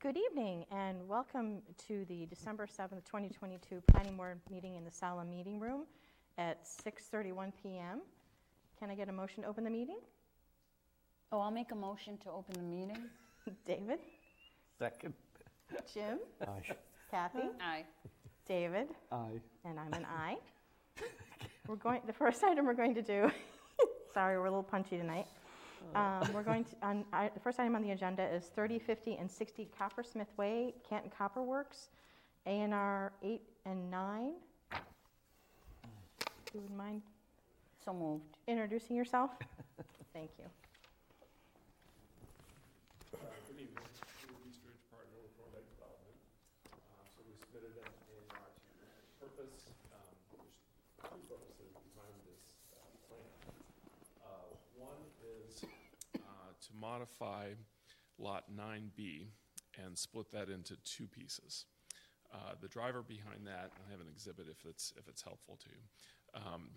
Good evening and welcome to the December 7th, 2022 Planning Board meeting in the Sala Meeting Room at 6:31 PM. Can I get a motion to open the meeting? Oh, I'll make a motion to open the meeting. David, Second. Jim, Aye. Kathy, Aye. David, Aye. and I'm an aye. We're going, the first item we're going to do, sorry, we're a little punchy tonight. Um, We're going to, on, I- the first item on the agenda is 30, 50, and 60 Coppersmith Way, Canton Copper Works, A and R 8 and 9. If you would mind So moved. introducing yourself? Thank you. Uh, Good evening, we're East Ridge Partner with Nordic Development. Uh, So we submitted an A and R to you. Purpose, um, there's two purposes behind this uh, plan. Uh, One is uh, to modify Lot 9B and split that into two pieces. Uh, The driver behind that, I have an exhibit if it's, if it's helpful to you, um,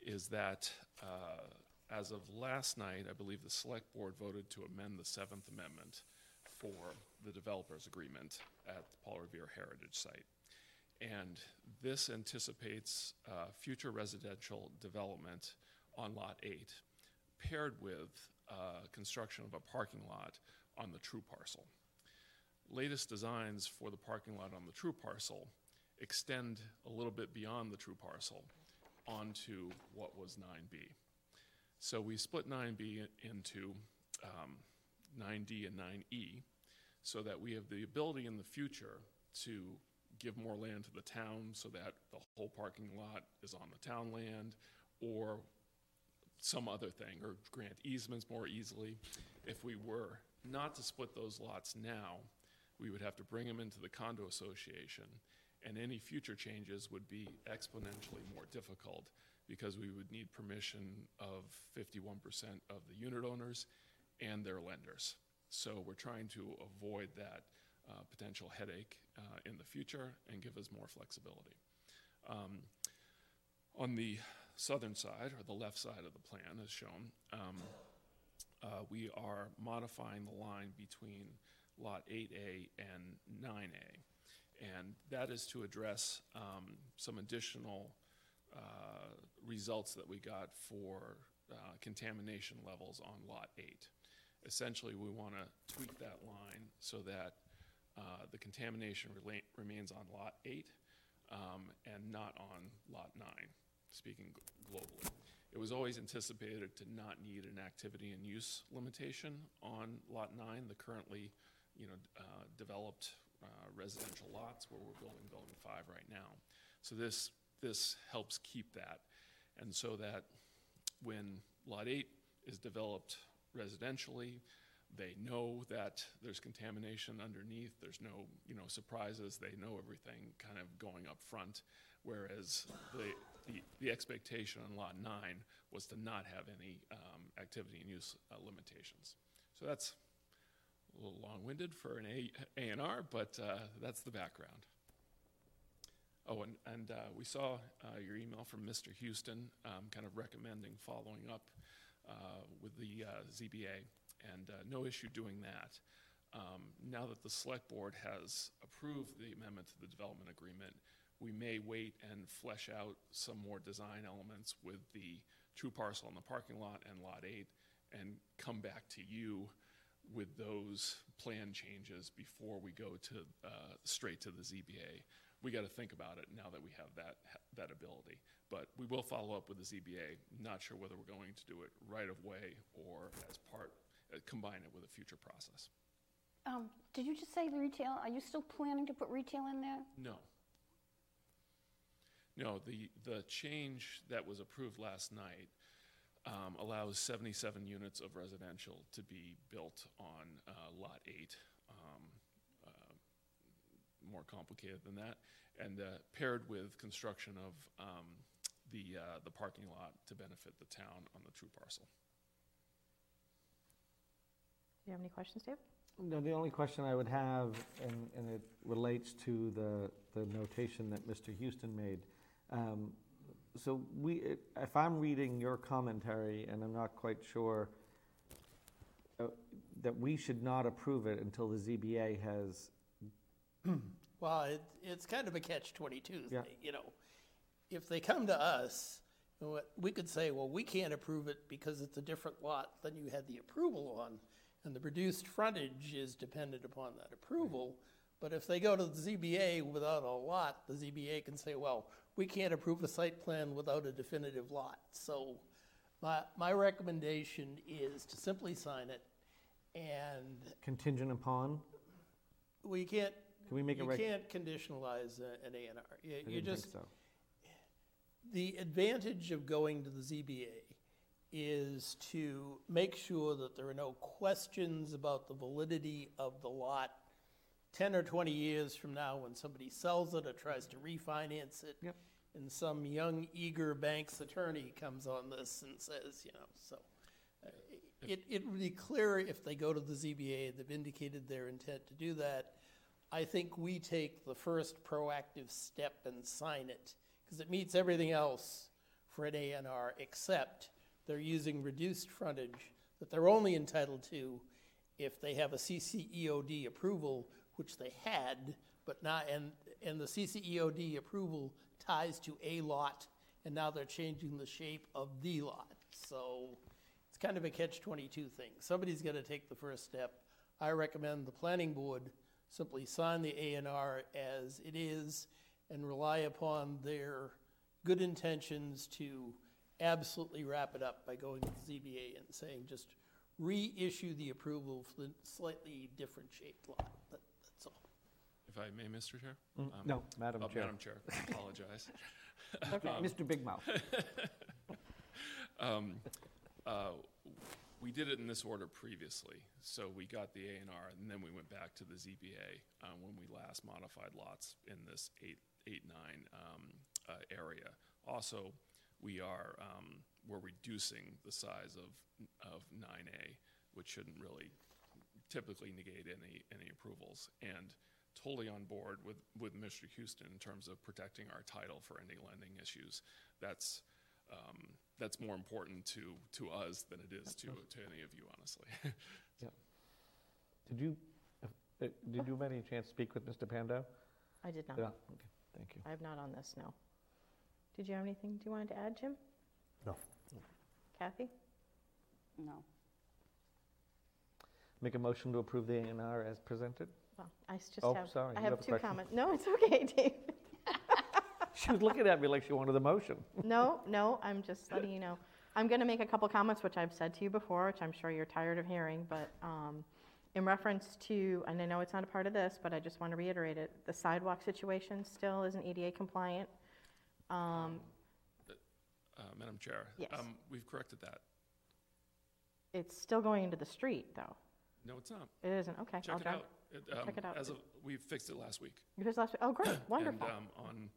is that uh, as of last night, I believe the Select Board voted to amend the Seventh Amendment for the developers agreement at the Paul Revere Heritage Site. And this anticipates uh, future residential development on Lot 8, paired with uh, construction of a parking lot on the true parcel. Latest designs for the parking lot on the true parcel extend a little bit beyond the true parcel onto what was 9B. So we split 9B into um, 9D and 9E so that we have the ability in the future to give more land to the town so that the whole parking lot is on the town land or some other thing, or grant easements more easily. If we were not to split those lots now, we would have to bring them into the condo association, and any future changes would be exponentially more difficult because we would need permission of 51% of the unit owners and their lenders. So we're trying to avoid that uh, potential headache uh, in the future and give us more flexibility. Um, on the southern side, or the left side of the plan as shown, um, uh, we are modifying the line between Lot 8A and 9A. And that is to address um, some additional uh, results that we got for uh, contamination levels on Lot 8. Essentially, we want to tweak that line so that uh, the contamination rela- remains on Lot 8 um, and not on Lot 9, speaking globally. It was always anticipated to not need an activity and use limitation on Lot 9, the currently, you know, uh, developed uh, residential lots where we're building Building 5 right now. So this, this helps keep that. And so that when Lot 8 is developed residentially, they know that there's contamination underneath, there's no, you know, surprises, they know everything kind of going up front. Whereas the, the, expectation on Lot 9 was to not have any um, activity and use uh, limitations. So that's a little long-winded for an A, and R, but uh, that's the background. Oh, and, and uh, we saw uh, your email from Mr. Houston, um, kind of recommending following up uh, with the uh, ZBA, and no issue doing that. Um, Now that the Select Board has approved the amendment to the development agreement, we may wait and flesh out some more design elements with the true parcel in the parking lot and Lot 8, and come back to you with those plan changes before we go to, uh, straight to the ZBA. We got to think about it now that we have that, that ability. But we will follow up with the ZBA, not sure whether we're going to do it right away or as part, uh, combine it with a future process. Um, Did you just say retail? Are you still planning to put retail in there? No. No, the, the change that was approved last night um, allows 77 units of residential to be built on uh, Lot 8. Um, uh, More complicated than that. And uh, paired with construction of um, the, uh, the parking lot to benefit the town on the true parcel. Do you have any questions, Dave? No, the only question I would have, and, and it relates to the, the notation that Mr. Houston made. Um, So we, if I'm reading your commentary, and I'm not quite sure, uh, that we should not approve it until the ZBA has, Well, it, it's kind of a catch-22 Yeah. thing, you know. If they come to us, you know what, we could say, well, we can't approve it because it's a different lot than you had the approval on, and the reduced frontage is dependent upon that approval. But if they go to the ZBA without a lot, the ZBA can say, well, we can't approve a site plan without a definitive lot. So my, my recommendation is to simply sign it, and contingent upon, we can't, can we make it you reg? can't conditionalize a- an A and R. You- I You didn't just, think so. the advantage of going to the ZBA is to make sure that there are no questions about the validity of the lot 10 or 20 years from now when somebody sells it or tries to refinance it. Yep. And some young, eager bank's attorney comes on this and says, you know, so. uh, It, it would be clearer if they go to the ZBA, they've indicated their intent to do that. I think we take the first proactive step and sign it, because it meets everything else for an A and R, except they're using reduced frontage that they're only entitled to if they have a CCEOD approval, which they had, but not, and, and the CCEOD approval ties to a lot, and now they're changing the shape of the lot. So it's kind of a catch-22 thing. Somebody's got to take the first step. I recommend the planning board simply sign the A and R as it is and rely upon their good intentions to absolutely wrap it up by going to the ZBA and saying, just reissue the approval for the slightly different shaped lot. All. If I may, Mr. Chair? Mm, Um, No, Madam oh, Chair. Madam Chair, I apologize. Mr. Big Mouth. Um, uh, We did it in this order previously, so we got the A and R, and then we went back to the ZBA uh, when we last modified lots in this eight, eight, nine um, uh, area. Also, we are, um, we're reducing the size of, of nine A, which shouldn't really typically negate any, any approvals. And totally on board with, with Mr. Houston in terms of protecting our title for any lending issues. That's, um, that's more important to, to us than it is to, to any of you, honestly. Did you, uh, did you by any chance to speak with Mr. Pando? I did not. Yeah, okay, thank you. I have not on this, no. Did you have anything do you wanted to add, Jim? No. Kathy? No. Make a motion to approve the A and R as presented? Well, I s- just Oh, have, sorry, I you have have a two question? comments. No, it's okay, Dave. She was looking at me like she wanted the motion. No, no, I'm just letting you know. I'm going to make a couple comments, which I've said to you before, which I'm sure you're tired of hearing, but um, in reference to, and I know it's not a part of this, but I just want to reiterate it, the sidewalk situation still isn't ADA compliant. Um, Uh, Madam Chair? Yes. um, We've corrected that. It's still going into the street, though. No, it's not. It isn't, okay. I'll Check it drive- out. It, I'll check um, it out. As of, we fixed it last week. You just last, oh, great, wonderful, And um, on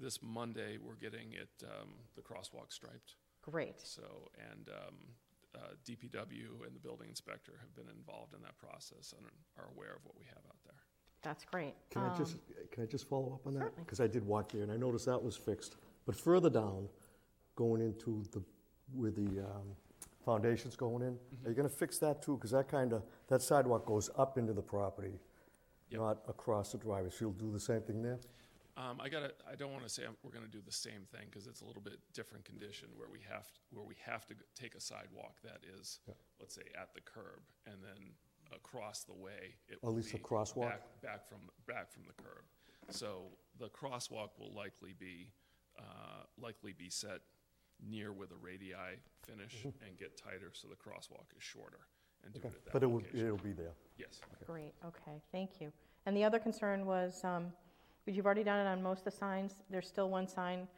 this Monday, we're getting it, um, the crosswalk striped. great. So, and um, uh, DPW and the building inspector have been involved in that process and are aware of what we have out there. That's great. Can I just, Um, can I just follow up on that? certainly. Because I did walk there and I noticed that was fixed. But further down, going into the, where the um, foundation's going in, Mm-hmm. are you gonna fix that too? Because that kind of, that sidewalk goes up into the property, Yep. not across the driveway. So you'll do the same thing there? Um, I gotta, I don't wanna say I'm- we're gonna do the same thing, because it's a little bit different condition where we have, where we have to g- take a sidewalk that is, let's say, at the curb, and then across the way. it At will least a be crosswalk? Back, back from, back from the curb. So the crosswalk will likely be, uh, likely be set near where the radii finish and get tighter, so the crosswalk is shorter, and do it Mm-hmm. At that But it would, location. it'll be there. Yes. Great, okay, thank you. And the other concern was, um, you've already done it on most of the signs, there's still one sign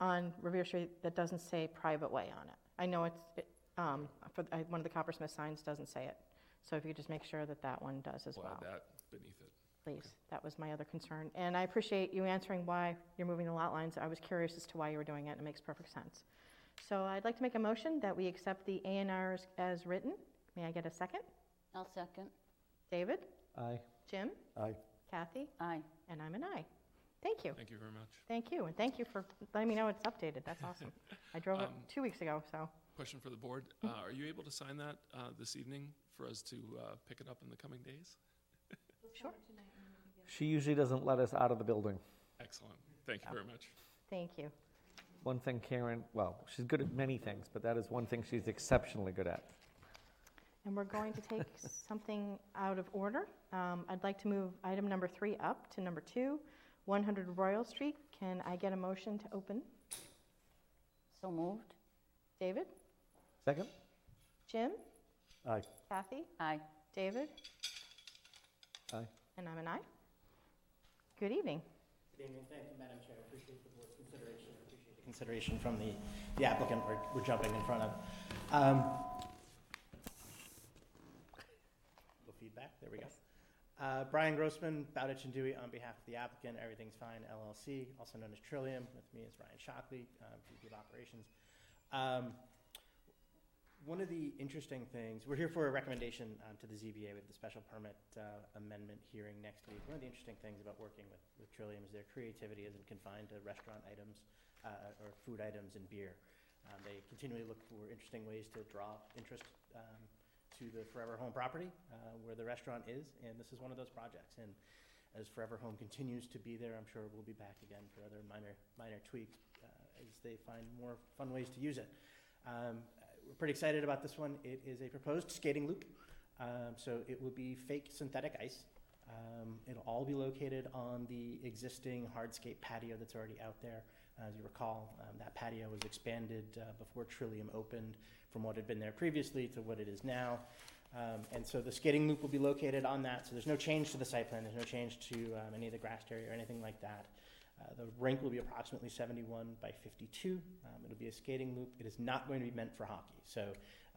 on Revere Street that doesn't say private way on it. I know it's, it, um, for, I- one of the Coppersmith signs doesn't say it, so if you could just make sure that that one does as We'll add well, that beneath it. please. That was my other concern. And I appreciate you answering why you're moving the lot lines. I was curious as to why you were doing it, and it makes perfect sense. So I'd like to make a motion that we accept the A and Rs as written. May I get a second? I'll second. David? Aye. Jim? Aye. Kathy? Aye. And I'm an aye. Thank you. Thank you very much. Thank you, and thank you for letting me know it's updated. That's awesome. I drove it Um, two weeks ago, so. Question for the board. Mm. Uh, Are you able to sign that uh, this evening for us to uh, pick it up in the coming days? Sure. She usually doesn't let us out of the building. Excellent. Thank you very much. Thank you. One thing Karen, well, she's good at many things, but that is one thing she's exceptionally good at. And we're going to take something out of order. Um, I'd like to move item number three up to number two, 100 Royal Street. Can I get a motion to open? So moved? David? Second? Jim? Aye. Kathy? Aye. David? Aye. And I'm an aye. Good evening. Good evening, thank you, Madam Chair, I appreciate the board's consideration, I appreciate the consideration from the, the applicant we're, we're jumping in front of. Um, Little feedback, there we go. Uh, Brian Grossman, Bowditch and Dewey, on behalf of the applicant, Everything's Fine LLC, also known as Trillium, with me is Ryan Shockley, um, VP of Operations. Um, One of the interesting things, we're here for a recommendation um, to the ZBA with the special permit uh, amendment hearing next week. One of the interesting things about working with, with Trillium is their creativity isn't confined to restaurant items uh, or food items and beer. Um, They continually look for interesting ways to draw interest um, to the Forever Home property uh, where the restaurant is, and this is one of those projects. And as Forever Home continues to be there, I'm sure we'll be back again for other minor, minor tweaks uh, as they find more fun ways to use it. Um, we're pretty excited about this one. It is a proposed skating loop. Um, so it will be fake synthetic ice. Um, it'll all be located on the existing hardscape patio that's already out there. As you recall, um, that patio was expanded uh, before Trillium opened from what had been there previously to what it is now. Um, and so the skating loop will be located on that. So there's no change to the site plan. There's no change to um, any of the grass area or anything like that. Uh, the rink will be approximately 71 by 52. Um, it'll be a skating loop. It is not going to be meant for hockey. So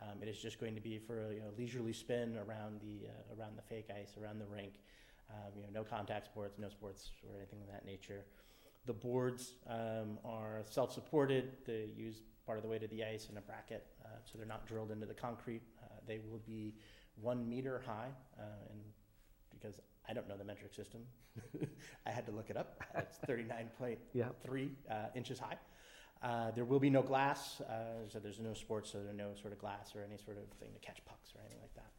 um, it is just going to be for a you know, leisurely spin around the, uh, around the fake ice, around the rink. Um, you know, no contact sports, no sports or anything of that nature. The boards um, are self-supported. They use part of the weight of the ice in a bracket, uh, so they're not drilled into the concrete. Uh, they will be one meter high, uh, and because I don't know the metric system, I had to look it up. It's 39.3 Yeah. uh, inches high. Uh, there will be no glass, uh, so there's no sports, so there's no sort of glass or any sort of thing to catch pucks or anything like that.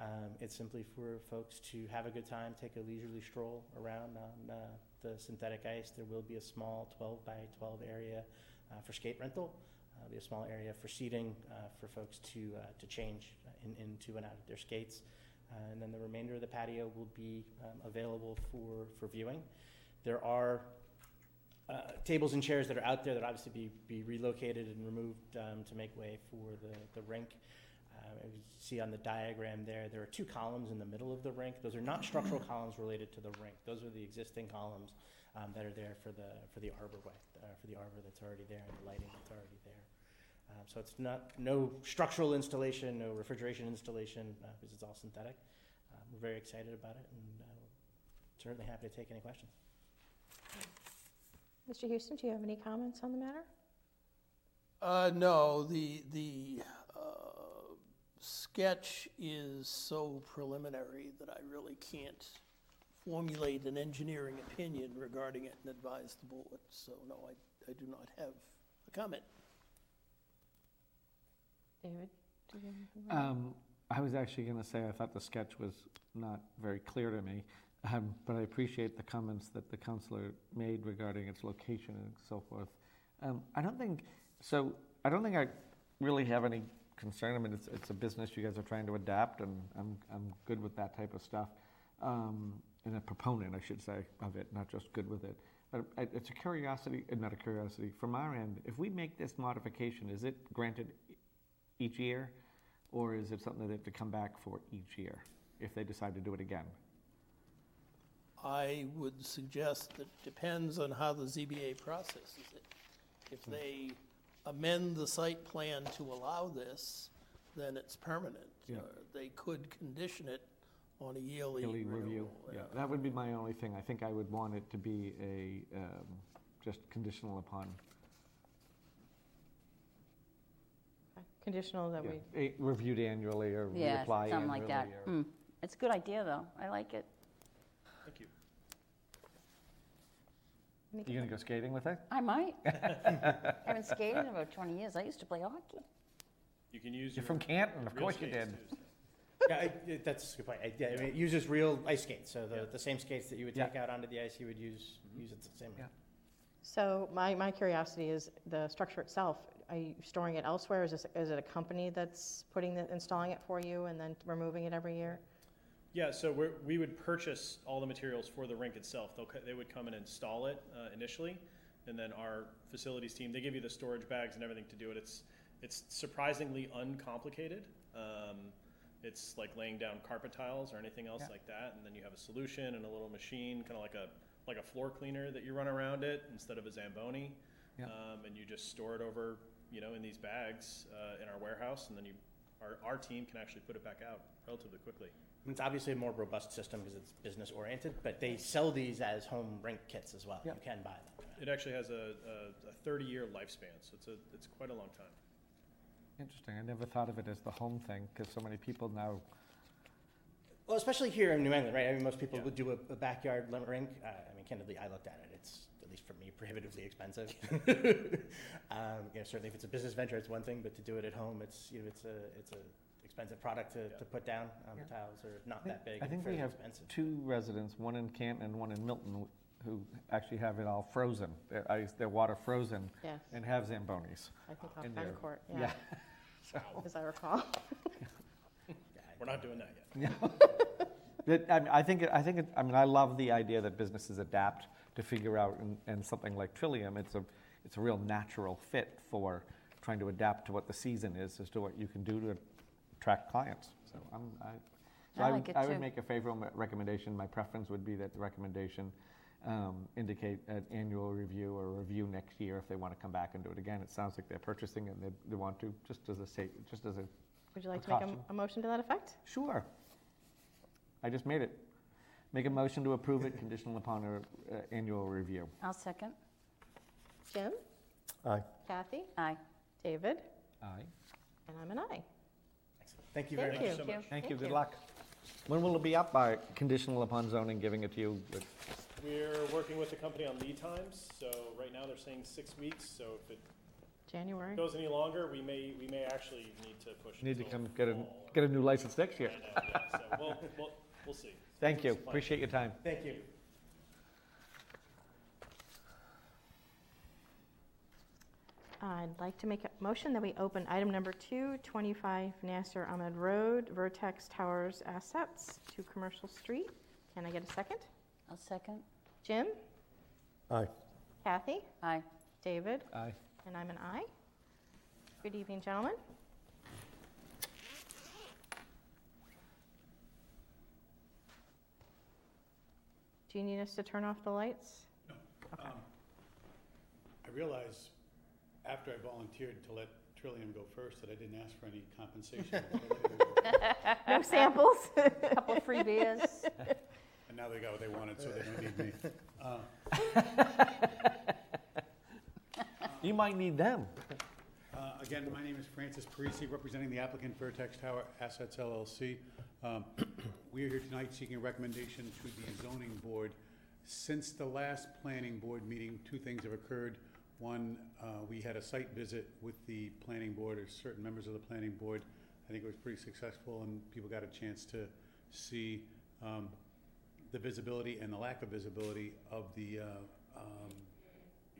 Um, it's simply for folks to have a good time, take a leisurely stroll around on uh, the synthetic ice. There will be a small 12 by 12 area uh, for skate rental. Uh, be a small area for seating uh, for folks to uh, to change in, into and out of their skates. Uh, and then the remainder of the patio will be um, available for, for viewing. There are uh, tables and chairs that are out there that obviously be, be relocated and removed um, to make way for the, the rink. Uh, as you see on the diagram there, there are two columns in the middle of the rink. Those are not structural columns related to the rink. Those are the existing columns um, that are there for the, for the arborway, uh, for the arbor that's already there and the lighting that's already there. Um, so it's not, no structural installation, no refrigeration installation, uh, because it's all synthetic. Uh, we're very excited about it and uh, certainly happy to take any questions. Mr. Houston, do you have any comments on the matter? Uh, no, the, the, uh, sketch is so preliminary that I really can't formulate an engineering opinion regarding it and advise the board. So, no, I, I do not have a comment. David? do you have anything? Um, I was actually going to say, I thought the sketch was not very clear to me, um, but I appreciate the comments that the counselor made regarding its location and so forth. Um, I don't think, so, I don't think I really have any concern. I mean, it's, it's a business you guys are trying to adapt, and I'm, I'm good with that type of stuff. Um, and a proponent, I should say, of it, not just good with it. But it's a curiosity, uh, not a curiosity, from our end, if we make this modification, is it granted each year? Or is it something that they have to come back for each year if they decide to do it again? I would suggest that depends on how the ZBA processes it. If they amend the site plan to allow this, then it's permanent. Yeah. Uh, They could condition it on a yearly Yearly review? renewal. Yeah, that would be my only thing. I think I would want it to be a, um, just conditional upon. Conditional that yeah, we, a- Reviewed annually or reapply annually. something like that. or- Hmm. It's a good idea, though. I like it. Thank you. You gonna go skating with it? I might. I haven't skated in about 20 years. I used to play hockey. You can use You're your from Canton, of real course you skates, did. too, so. Yeah, I, it- that's a good point. I, yeah, I mean, it uses real ice skates, so the, Yeah. the same skates that you would Yeah. take out onto the ice, you would use, mm-hmm. use it the same way. Yeah. So my, my curiosity is the structure itself. Are you storing it elsewhere? Is this, is it a company that's putting the, installing it for you and then removing it every year? Yeah, so we're, we would purchase all the materials for the rink itself. They'll, co- they would come and install it uh, initially, and then our facilities team, they give you the storage bags and everything to do it. It's, it's surprisingly uncomplicated. Um, it's like laying down carpet tiles or anything else Yeah. like that, and then you have a solution and a little machine, kind of like a, like a floor cleaner that you run around it instead of a Zamboni. Yeah. Um, and you just store it over, you know, in these bags uh, in our warehouse, and then you, our, our team can actually put it back out relatively quickly. It's obviously a more robust system because it's business oriented, but they sell these as home rink kits as well. Yeah. You can buy them. It actually has a, a, a thirty-year lifespan, so it's a, it's quite a long time. Interesting. I never thought of it as the home thing because so many people now. Well, especially here in New England, right? I mean, most people Yeah. would do a, a backyard limit rink. Uh, I mean, candidly, I looked at it. It's at least for me prohibitively expensive. um, you know, certainly if it's a business venture, it's one thing, but to do it at home, it's you know, it's a it's a expensive product to, to put down. Um, Yeah. The tiles are not I that big. I and think we fairly have expensive. two residents, one in Canton and one in Milton, who actually have it all frozen. Their ice, their water frozen Yes, and have Zambonis. I think off in there. Court, yeah, So, as I recall. Yeah, We're not doing that yet. But, I mean, I think, it- I think, it- I mean, I love the idea that businesses adapt to figure out, and, and something like Trillium, it's a, it's a real natural fit for trying to adapt to what the season is, as to what you can do to attract clients. So I'm, I, so I I like would, I would make a favorable recommendation. My preference would be that the recommendation um, indicate an annual review or review next year if they want to come back and do it again. It sounds like they're purchasing and they, they want to, just as a sa, just as a, Would you like to make a, a motion to that effect? sure. I just made it. Make a motion to approve it conditional upon our uh, annual review. I'll second. Jim? Aye. Kathy? Aye. David? Aye. And I'm an aye. Excellent. Thank you very Thank much. you. so much. Thank you, good luck. When will it be up by, conditional upon zoning, giving it to you? with- We're working with the company on lead times, so right now they're saying six weeks, so if it January? goes any longer, we may, we may actually need to push Need to till come get a, fall. get a new license next year. I know, yeah, so we'll, we'll, we'll see. Thank you, It's fine. appreciate your time. Thank you. I'd like to make a motion that we open item number two, 25 Nasser Ahmed Road, Vertex Towers Assets to Commercial Street. Can I get a second? I'll second. Jim? Aye. Kathy? Aye. David? Aye. And I'm an aye. Good evening, gentlemen. Do you need us to turn off the lights? Okay. Um, I realize after I volunteered to let Trillium go first that I didn't ask for any compensation. No samples? A Couple of free beers. And now they got what they wanted, so they don't need me. Uh, You might need them. uh, Again, my name is Francis Parisi, representing the applicant Vertex Tower Assets LLC. Um, We are here tonight seeking a recommendation to the zoning board. Since the last planning board meeting, two things have occurred. One, uh, we had a site visit with the planning board, or certain members of the planning board. I think it was pretty successful, and people got a chance to see um, the visibility and the lack of visibility of the uh, um,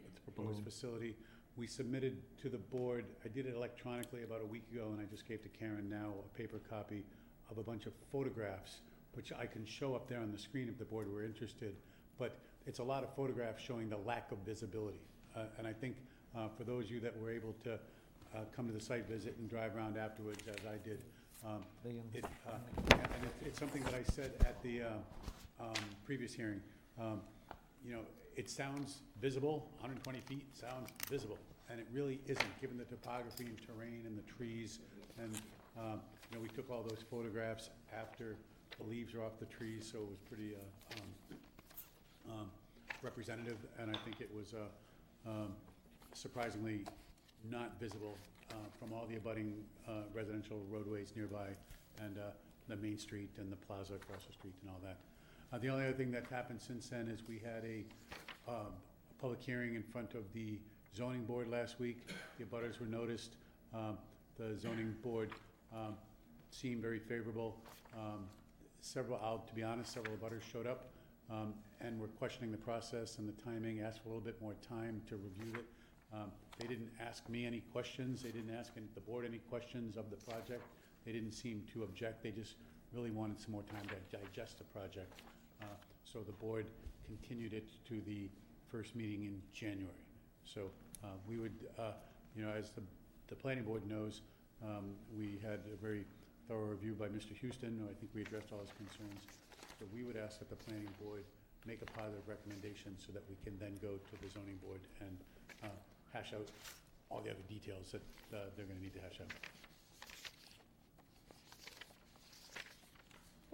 the proposed facility. We submitted to the board, I did it electronically about a week ago, and I just gave to Karen now a paper copy of a bunch of photographs, which I can show up there on the screen if the board were interested. But it's a lot of photographs showing the lack of visibility. Uh, And I think uh, for those of you that were able to uh, come to the site visit and drive around afterwards, as I did, um, it, uh, and it- it's something that I said at the um, um, previous hearing. Um, You know, it sounds visible, 120 feet sounds visible, and it really isn't, given the topography and terrain and the trees. And, um, you know, we took all those photographs after the leaves are off the trees, so it was pretty uh, um, um, representative, and I think it was uh, um, surprisingly not visible uh, from all the abutting uh, residential roadways nearby and uh, the main street and the plaza across the street and all that. Uh, The only other thing that's happened since then is we had a um, public hearing in front of the zoning board last week. The abutters were noticed. Um, The zoning board um, seemed very favorable. Um, Several, I'll- to be honest, several butters showed up um, and were questioning the process and the timing, asked for a little bit more time to review it. Um, They didn't ask me any questions, they didn't ask any- the board any questions of the project. They didn't seem to object, they just really wanted some more time to digest the project. Uh, So the board continued it to the first meeting in January. So uh, we would, uh, you know, as the, the planning board knows, um, we had a very thorough review by Mr. Houston, I think we addressed all his concerns. So we would ask that the planning board make a positive recommendation so that we can then go to the zoning board and uh, hash out all the other details that uh, they're gonna need to hash out.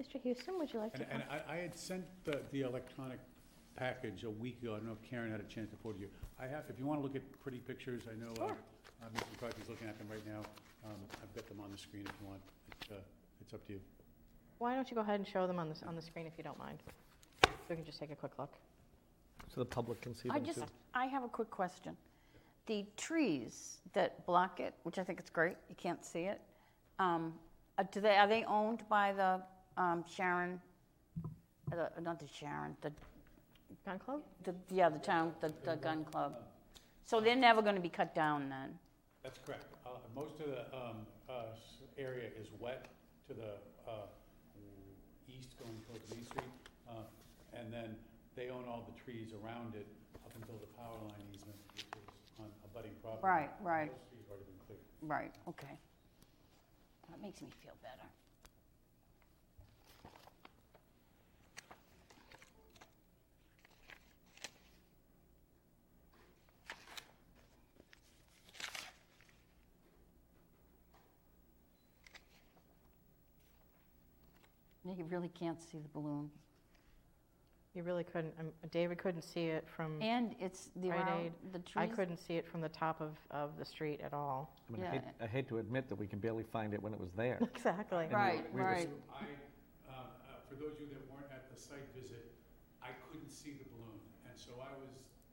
Mr. Houston, would you like to And, and? I, I had sent the, the electronic package a week ago, I don't know if Karen had a chance to forward to you. I have, if you wanna look at pretty pictures, I know, uh, Sure. uh, Mr. McCarthy's looking at them right now. Um, I've got them on the screen if you want, it's, uh, it's up to you. Why don't you go ahead and show them on the, on the screen if you don't mind? So we can just take a quick look. So the public can see I them just, too. I have a quick question. The trees that block it, which I think it's great, you can't see it, um, uh, do they, are they owned by the um, Sharon, uh, not the Sharon, the, Gun Club? the, yeah, the town, the, the gun club? So they're never gonna be cut down then? That's correct. Uh, Most of the um, uh, s- area is wet to the uh, east going towards Main Street. uh, And then they own all the trees around it up until the power line easement, which is on a budding property. Right, right. Those trees have already been cleared. Right, okay. That makes me feel better. You really can't see the balloon. You really couldn't, um, David couldn't see it from, And it's the Rite around, Aid. the trees. I couldn't see it from the top of, of the street at all. I mean, I Yeah. hate, I hate to admit that we can barely find it when it was there. Exactly. Right, we were right. I, uh, uh, for those of you that weren't at the site visit, I couldn't see the balloon. And so I was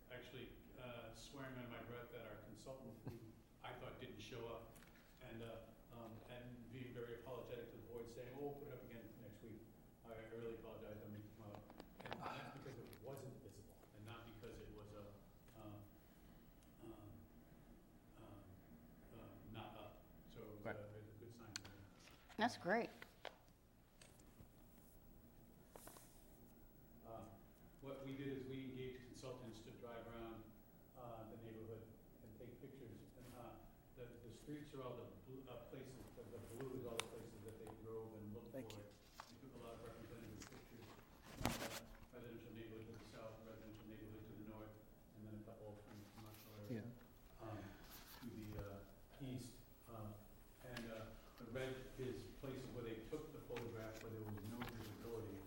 actually uh, swearing under my breath that our consultant, who I thought didn't show up, and, uh, um, and being very apologetic to the board, saying, oh, we'll put it up again next week. I I really apologize, I mean, uh, and that's because it wasn't visible, and not because it was a, um, um, um, uh, not up. So it was Right. a, it was a good sign for That's great. Uh, What we did is we engaged consultants to drive around uh, the neighborhood and take pictures. And uh, the streets are all the blue, uh, places, the the blue is all the places that they drove and looked for it. We took a lot of representative pictures. Uh, Residential neighborhood to the south, residential neighborhood to the north, and then a couple from the commercial area um, to the uh, east. Uh, And uh, the red is places where they took the photograph where there was no visibility.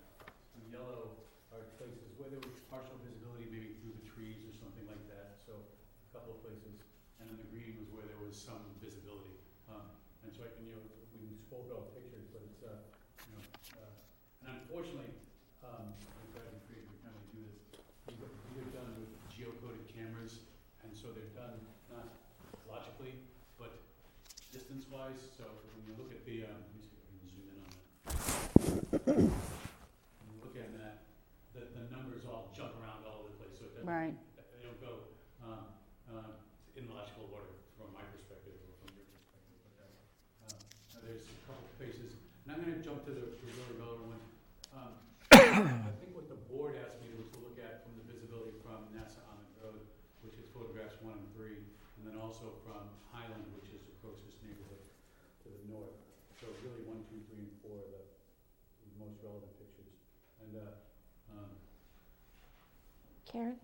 And yellow are places where there was partial visibility, maybe through the trees or something like that, so a couple of places. And then the green was some visibility. Um, And so I can, you know, we scroll through pictures, but it's, uh, you know, uh, and unfortunately, um, I'm glad we created, of do this. These are done with geocoded cameras, and so they're done not logically, but distance-wise, so when you look at the, um, let me see if I can zoom in on that. When you look at that, the, the numbers all jump around all over the place, so it doesn't. Right. They don't go, um, uh, in logical order from my perspective or from your perspective, but, uh, uh, now there's a couple places, and I'm gonna jump to the, the really relevant one. Um, I think what the board asked me was to look at from the visibility from NASA Ahmed Road, which is photographs one and three, and then also from Highland, which is the closest neighborhood to the north. So really, one, two, three, and four are the the most relevant pictures. And, uh, um, Karen,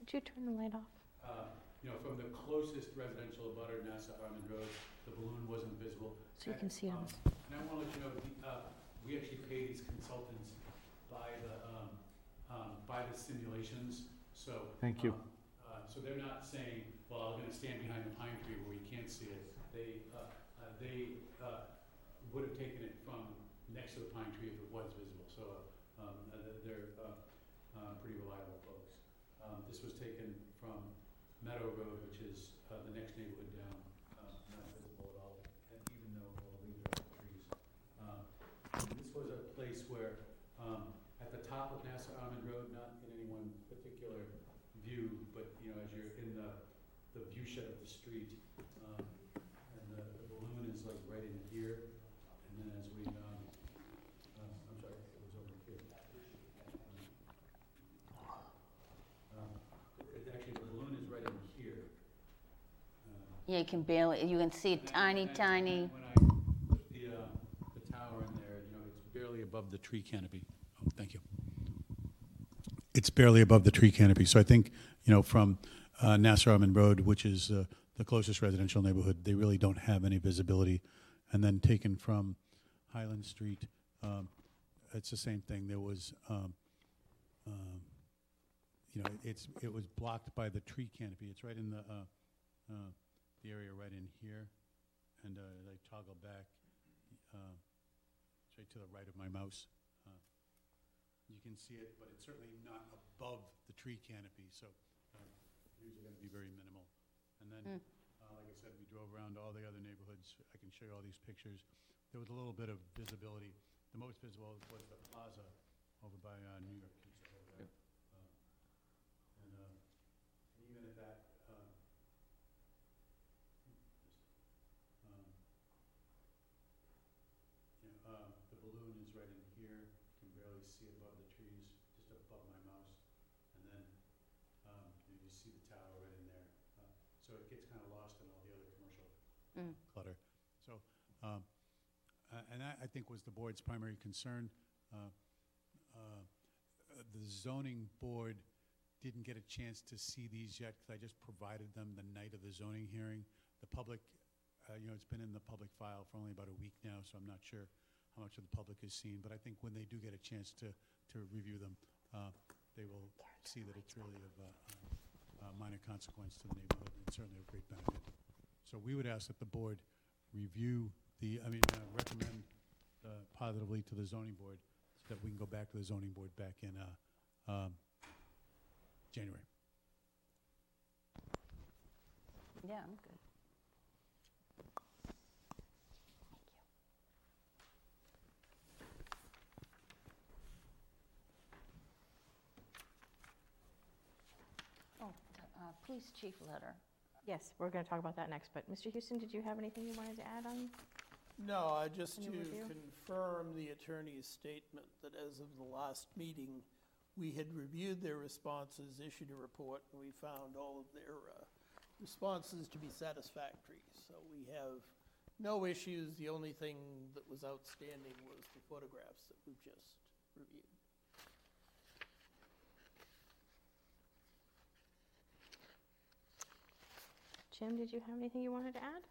would you turn the light off? uh, you know, from the closest residential abutter, NASA Armand Road, the balloon wasn't visible. So you can see on Um, this. And I wanna let you know, the, uh, we actually pay these consultants by the, um, um, by the simulations, so. Thank you. um, Uh, so they're not saying, well, I'm gonna stand behind the pine tree where you can't see it. They, uh, uh, they, uh, would have taken it from next to the pine tree if it was visible, so, um, uh, they're, uh, uh, pretty reliable folks. Um, this was taken from Meadow Road, which is, the next neighborhood down, uh, not visible at all, and even though all the leaves are off the trees. where, um, at the top of Nassau Almond Road, not in any one particular view, but, you know, as you're in the, the view shed of the street, um, and the, the balloon is like right in here, and then as we, um, uh, I'm sorry, it was over here. Um, It, actually, the balloon is right in here. Uh, Yeah, you can barely, you can see a tiny, and then tiny, When I put the, uh, the tower in there, you know, it's barely above the tree canopy. Oh, thank you. It's barely above the tree canopy, so I think, you know, from uh, Nasser Arman Road, which is uh, the closest residential neighborhood, they really don't have any visibility. And then taken from Highland Street, um, it's the same thing. There was, um, um, you know, it's, it was blocked by the tree canopy. It's right in the, uh, uh, the area right in here. And uh, as I toggle back, uh, it's right to the right of my mouse. Uh, You can see it, but it's certainly not above the tree canopy, so uh, these going to be very minimal. And then, Mm. uh, like I said, we drove around all the other neighborhoods. I can show you all these pictures. There was a little bit of visibility. The most visible was the plaza over by uh, New York Pizza over there. Uh, And uh, and even at that, uh, um, you know, uh, the balloon is right in here, can barely see above the trees, just above my mouse. And then, um, you just see the tower right in there. Uh, So it gets kind of lost in all the other commercial Mm. clutter. So, um, uh, and that, I think, was the board's primary concern. Uh, uh, The zoning board didn't get a chance to see these yet, because I just provided them the night of the zoning hearing. The public, uh, you know, it's been in the public file for only about a week now, so I'm not sure how much of the public has seen, but I think when they do get a chance to, to review them, uh, they will see that it's really of minor consequence to the neighborhood, and certainly of great benefit. So we would ask that the board review the, I mean, uh, recommend uh, positively to the zoning board, so that we can go back to the zoning board back in uh, um, January. yeah, I'm good. Thank you. Oh, the, uh, police chief letter. Yes, we're going to talk about that next, but Mr. Houston, did you have anything you wanted to add on? No, I just Any to review? confirm the attorney's statement that as of the last meeting, we had reviewed their responses, issued a report, and we found all of their uh, responses to be satisfactory. So we have no issues. The only thing that was outstanding was the photographs that we've just reviewed. Jim, did you have anything you wanted to add?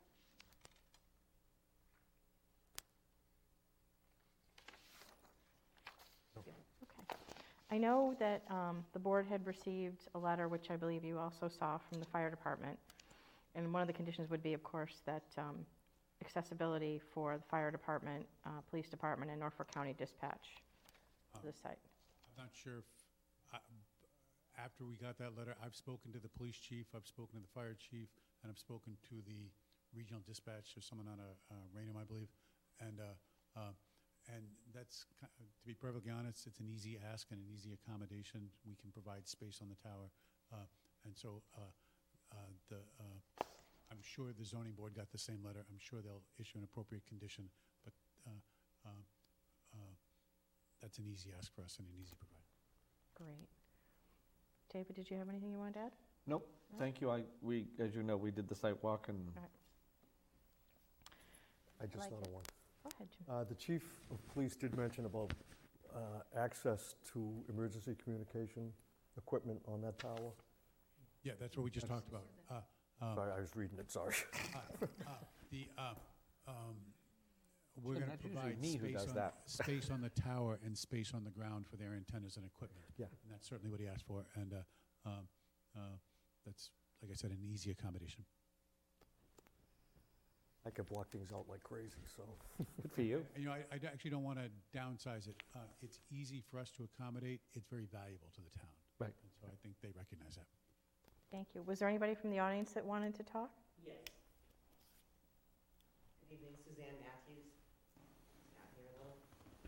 Okay. I know that um, the board had received a letter, which I believe you also saw from the fire department. And one of the conditions would be, of course, that um, accessibility for the fire department, uh, police department, and Norfolk County dispatch to the site. I'm not sure if, I- after we got that letter, I've spoken to the police chief, I've spoken to the fire chief, and I've spoken to the regional dispatch, there's someone on a, Raynham, I believe. And, uh, uh, and that's, ki- to be perfectly honest, it's an easy ask and an easy accommodation. We can provide space on the tower. Uh, And so, uh, uh, the, uh, I'm sure the zoning board got the same letter. I'm sure they'll issue an appropriate condition, but uh, uh, uh, that's an easy ask for us and an easy provide. Great. David, did you have anything you wanted to add? Nope, thank you. I, we, as you know, we did the site walk and Right. I just like thought it. of one. Go ahead, Jim. Uh, The chief of police did mention about uh, access to emergency communication equipment on that tower. Yeah, that's what we just talked about. Uh, um, Sorry, I was reading it, sorry. uh, uh, The, uh, um, we're Jim, going to that's usually provide me who space does on, that. space on the tower and space on the ground for their antennas and equipment. Yeah. And that's certainly what he asked for, and uh, um, uh, that's, like I said, an easy accommodation. I could block things out like crazy, so. good for you. And, You know, I, I actually don't want to downsize it. Uh, It's easy for us to accommodate. It's very valuable to the town. Right. And so I think they recognize that. Thank you. Was there anybody from the audience that wanted to talk? Yes. Good evening, Suzanne Matthews. Not here, though.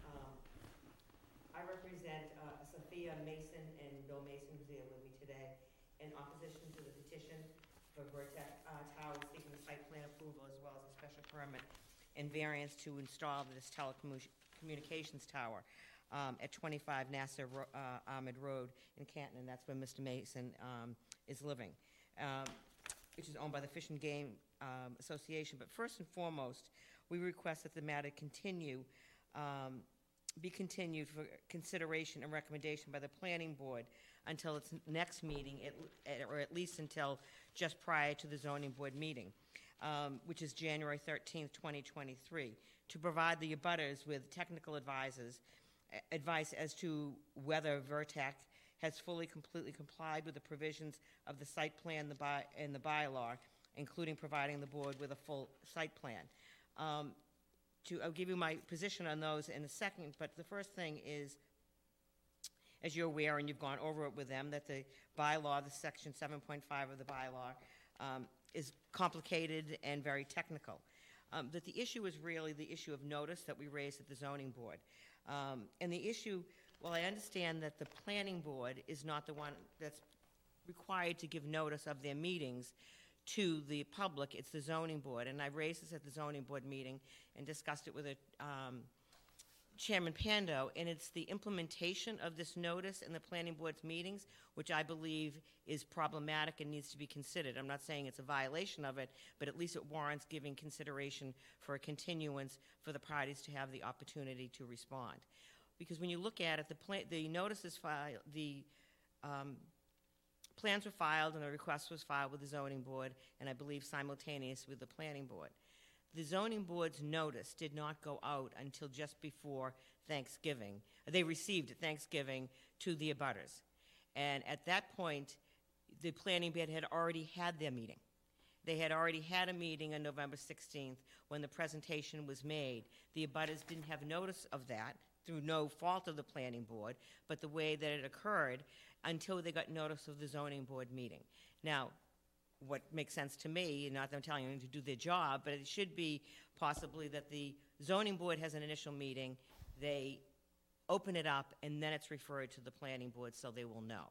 Um, Sophia Mason and Bill Mason, who's here with me today, in opposition to the petition for Vertex uh, Tower seeking site plan approval as well as a special permit and variance to install this telecommunications tower um, at 25 Nassau uh, Ahmed Road in Canton, and that's where Mr. Mason um, is living, um, which is owned by the Fish and Game um, Association. But first and foremost, we request that the matter continue, um, be continued for consideration and recommendation by the planning board until its next meeting, at- or at least until just prior to the zoning board meeting, um, which is January 13th, 2023, to provide the abutters with technical advisors, a- advice as to whether Vertex has fully, completely complied with the provisions of the site plan the by, and the bylaw, including providing the board with a full site plan. Um, to, I'll give you my position on those in a second, but the first thing is, as you're aware, and you've gone over it with them, that the bylaw, the section seven point five of the bylaw, um, is complicated and very technical. Um, that the issue is really the issue of notice that we raised at the zoning board. Um, and the issue, well, I understand that the planning board is not the one that's required to give notice of their meetings to the public, it's the zoning board. And I raised this at the zoning board meeting and discussed it with a, um, Chairman Pando, and it's the implementation of this notice in the planning board's meetings, which I believe is problematic and needs to be considered. I'm not saying it's a violation of it, but at least it warrants giving consideration for a continuance for the parties to have the opportunity to respond. Because when you look at it, the plan, the notice is filed, the, um, plans were filed and the request was filed with the zoning board, and I believe simultaneous with the planning board. The zoning board's notice did not go out until just before Thanksgiving. They received Thanksgiving to the abutters. And at that point, the planning board had already had their meeting. They had already had a meeting on November 16th when the presentation was made. The abutters didn't have notice of that through no fault of the planning board, but the way that it occurred until they got notice of the zoning board meeting. Now, what makes sense to me, not that I'm telling them to do their job, but it should be possibly that the zoning board has an initial meeting, they open it up, and then it's referred to the planning board so they will know.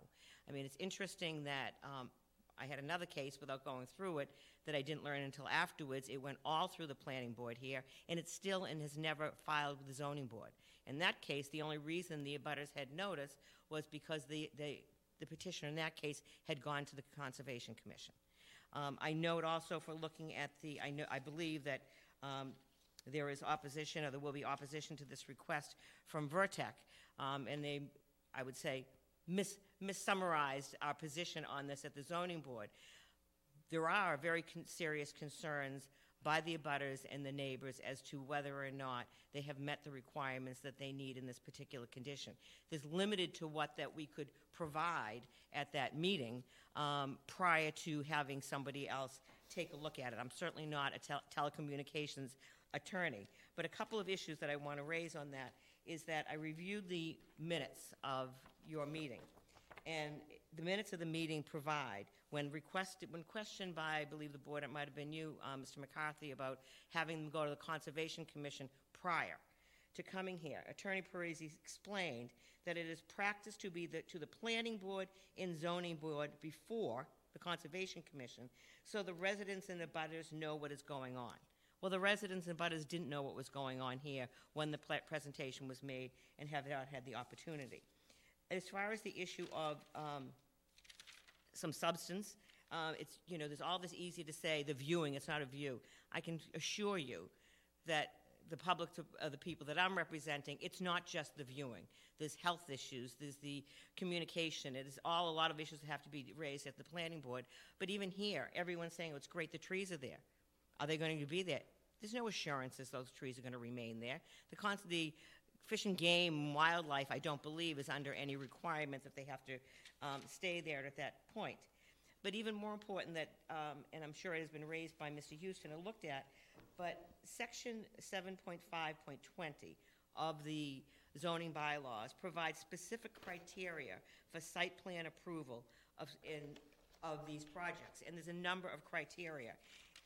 I mean, it's interesting that um, I had another case, without going through it, that I didn't learn until afterwards. It went all through the planning board here, and it's still and has never filed with the zoning board. In that case, the only reason the abutters had notice was because the, the the petitioner in that case had gone to the Conservation Commission. Um, I note also for looking at the, I know, I believe that um, there is opposition, or there will be opposition to this request from Vertex, um, and they, I would say, mis- missummarized our position on this at the zoning board. There are very con- serious concerns by the abutters and the neighbors as to whether or not they have met the requirements that they need in this particular condition. There's limited to what that we could provide at that meeting um, prior to having somebody else take a look at it. I'm certainly not a tel- telecommunications attorney, but a couple of issues that I want to raise on that is that I reviewed the minutes of your meeting. And the minutes of the meeting provide, when requested, when questioned by, I believe the board, it might have been you, uh, Mr. McCarthy, about having them go to the Conservation Commission prior to coming here, Attorney Parisi explained that it is practice to be the, to the Planning Board and Zoning Board before the Conservation Commission, so the residents and the butters know what is going on. Well, the residents and butters didn't know what was going on here when the presentation was made and have not had the opportunity. As far as the issue of um, some substance, uh, it's, you know, there's all this easy to say, the viewing, it's not a view. I can assure you that the public, to, uh, the people that I'm representing, it's not just the viewing. There's health issues, there's the communication, it is all, a lot of issues that have to be raised at the planning board. But even here, everyone's saying, oh, it's great, the trees are there. Are they going to be there? There's no assurances those trees are going to remain there. The, cons- the Fish and Game Wildlife, I don't believe, is under any requirement that they have to um, stay there at that point. But even more important that, um, and I'm sure it has been raised by Mr. Houston and looked at, but section 7.5.20 of the zoning bylaws provides specific criteria for site plan approval of, in, of these projects. And there's a number of criteria.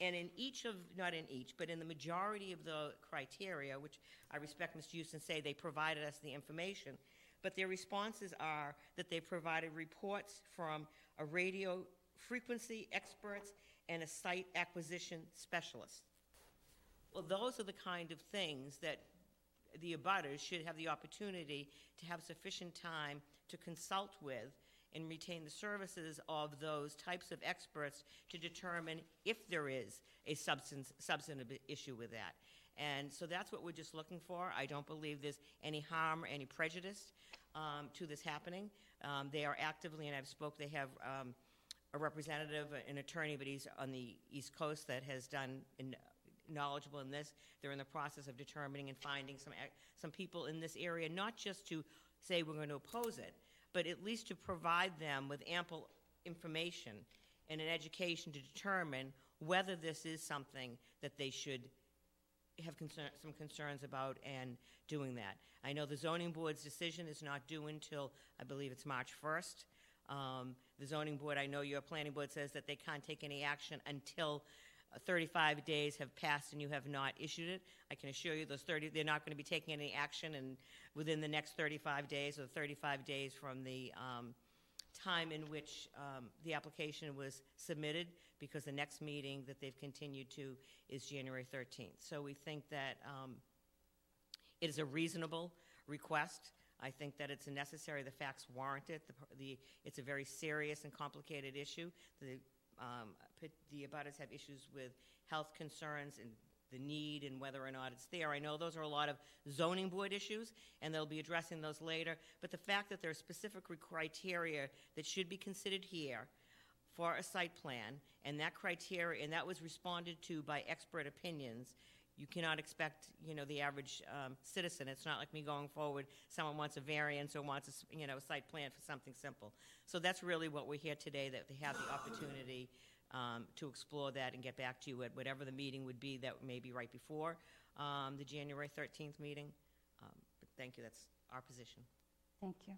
And in each of, not in each, but in the majority of the criteria, which I respect Mr. Houston say they provided us the information, but their responses are that they provided reports from a radio frequency experts and a site acquisition specialist. Well, those are the kind of things that the abutters should have the opportunity to have sufficient time to consult with and retain the services of those types of experts to determine if there is a substance, substantive issue with that. And so that's what we're just looking for. I don't believe there's any harm or any prejudice um, to this happening. Um, They are actively, and I've spoke, they have um, a representative, an attorney, but he's on the East Coast that has done, in- knowledgeable in this. They're in the process of determining and finding some, some people in this area, not just to say we're going to oppose it, but at least to provide them with ample information and an education to determine whether this is something that they should have concern, some concerns about and doing that. I know the zoning board's decision is not due until, I believe it's March 1st. Um, The zoning board, I know your planning board says that they can't take any action until 35 days have passed and you have not issued it. I can assure you those 30, they're not going to be taking any action and within the next 35 days or 35 days from the um, time in which um, the application was submitted, because the next meeting that they've continued to is January 13th. So we think that um, it is a reasonable request. I think that it's necessary, the facts warrant it. The, the, it's a very serious and complicated issue. The, um, the abutters have issues with health concerns and the need and whether or not it's there. I know those are a lot of zoning board issues, and they'll be addressing those later. But the fact that there are specific criteria that should be considered here for a site plan, and that criteria, and that was responded to by expert opinions, you cannot expect, you know, the average um, citizen, it's not like me going forward, someone wants a variance or wants a, s- you know, a site plan for something simple. So that's really what we're here today, that they have the opportunity um, to explore that and get back to you at whatever the meeting would be that may be right before um, the January 13th meeting. Um, But thank you, that's our position. Thank you.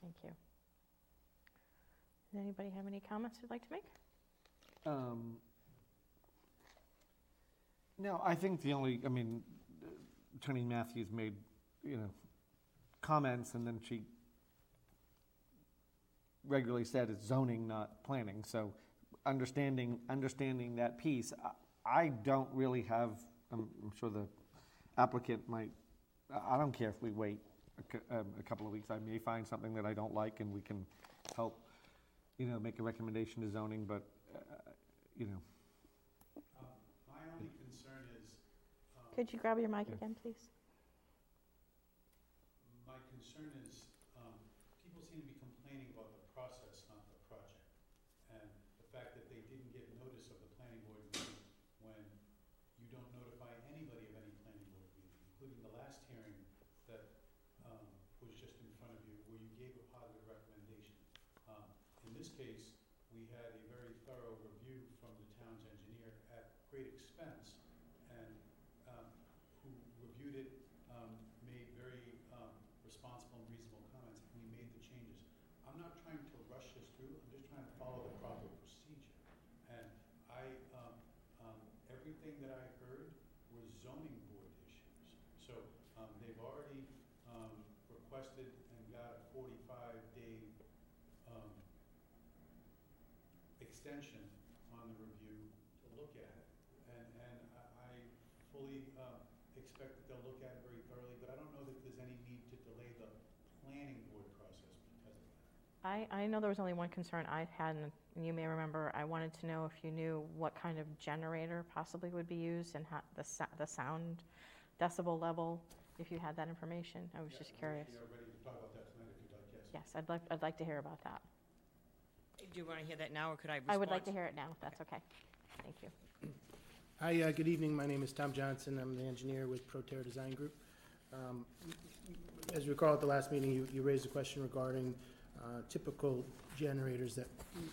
Thank you. Does anybody have any comments they'd like to make? Um, No, I think the only, I mean, Attorney Matthews made, you know, comments, and then she regularly said it's zoning, not planning, so understanding, understanding that piece, I- I don't really have, I'm I'm sure the applicant might, I don't care if we wait a um, a couple of weeks, I may find something that I don't like, and we can help, you know, make a recommendation to zoning, but, uh, you know, Um, My only concern is, um, Could you grab your mic again, please? my concern is, um, people seem to be complaining about the process, not the project. And the fact that they didn't get notice of the planning board meeting when you don't notify anybody of any planning board meeting, including the last hearing that, um, was just in front of you, where you gave a positive recommendation. Um, in this case, we had a very thorough review from the town's engineer at great expense, and, um, who reviewed it, um, made very, um, responsible and reasonable comments, and we made the changes. I'm not trying to rush this through, I'm just trying to follow the proper procedure. And I, um, um, everything that I heard was zoning board issues. So, um, they've already, um, requested and got a forty-five day, um, extension on the review to look at it. And, and I, fully, uh, expect that they'll look at it very thoroughly, but I don't know that there's any need to delay the planning board process because of that. I, I know there was only one concern I had, and you may remember, I wanted to know if you knew what kind of generator possibly would be used and how, the, the sound decibel level, if you had that information. I was Yeah, just curious. Ready to talk about that tonight if you'd like, yes. Yes, I'd like, I'd like to hear about that. Do you want to hear that now, or could I respond? I would like to hear it now, if that's okay. Thank you. Hi, uh, good evening. My name is Tom Johnson. I'm the engineer with Proterra Design Group. Um, As you recall at the last meeting, you- you raised a question regarding uh, typical generators that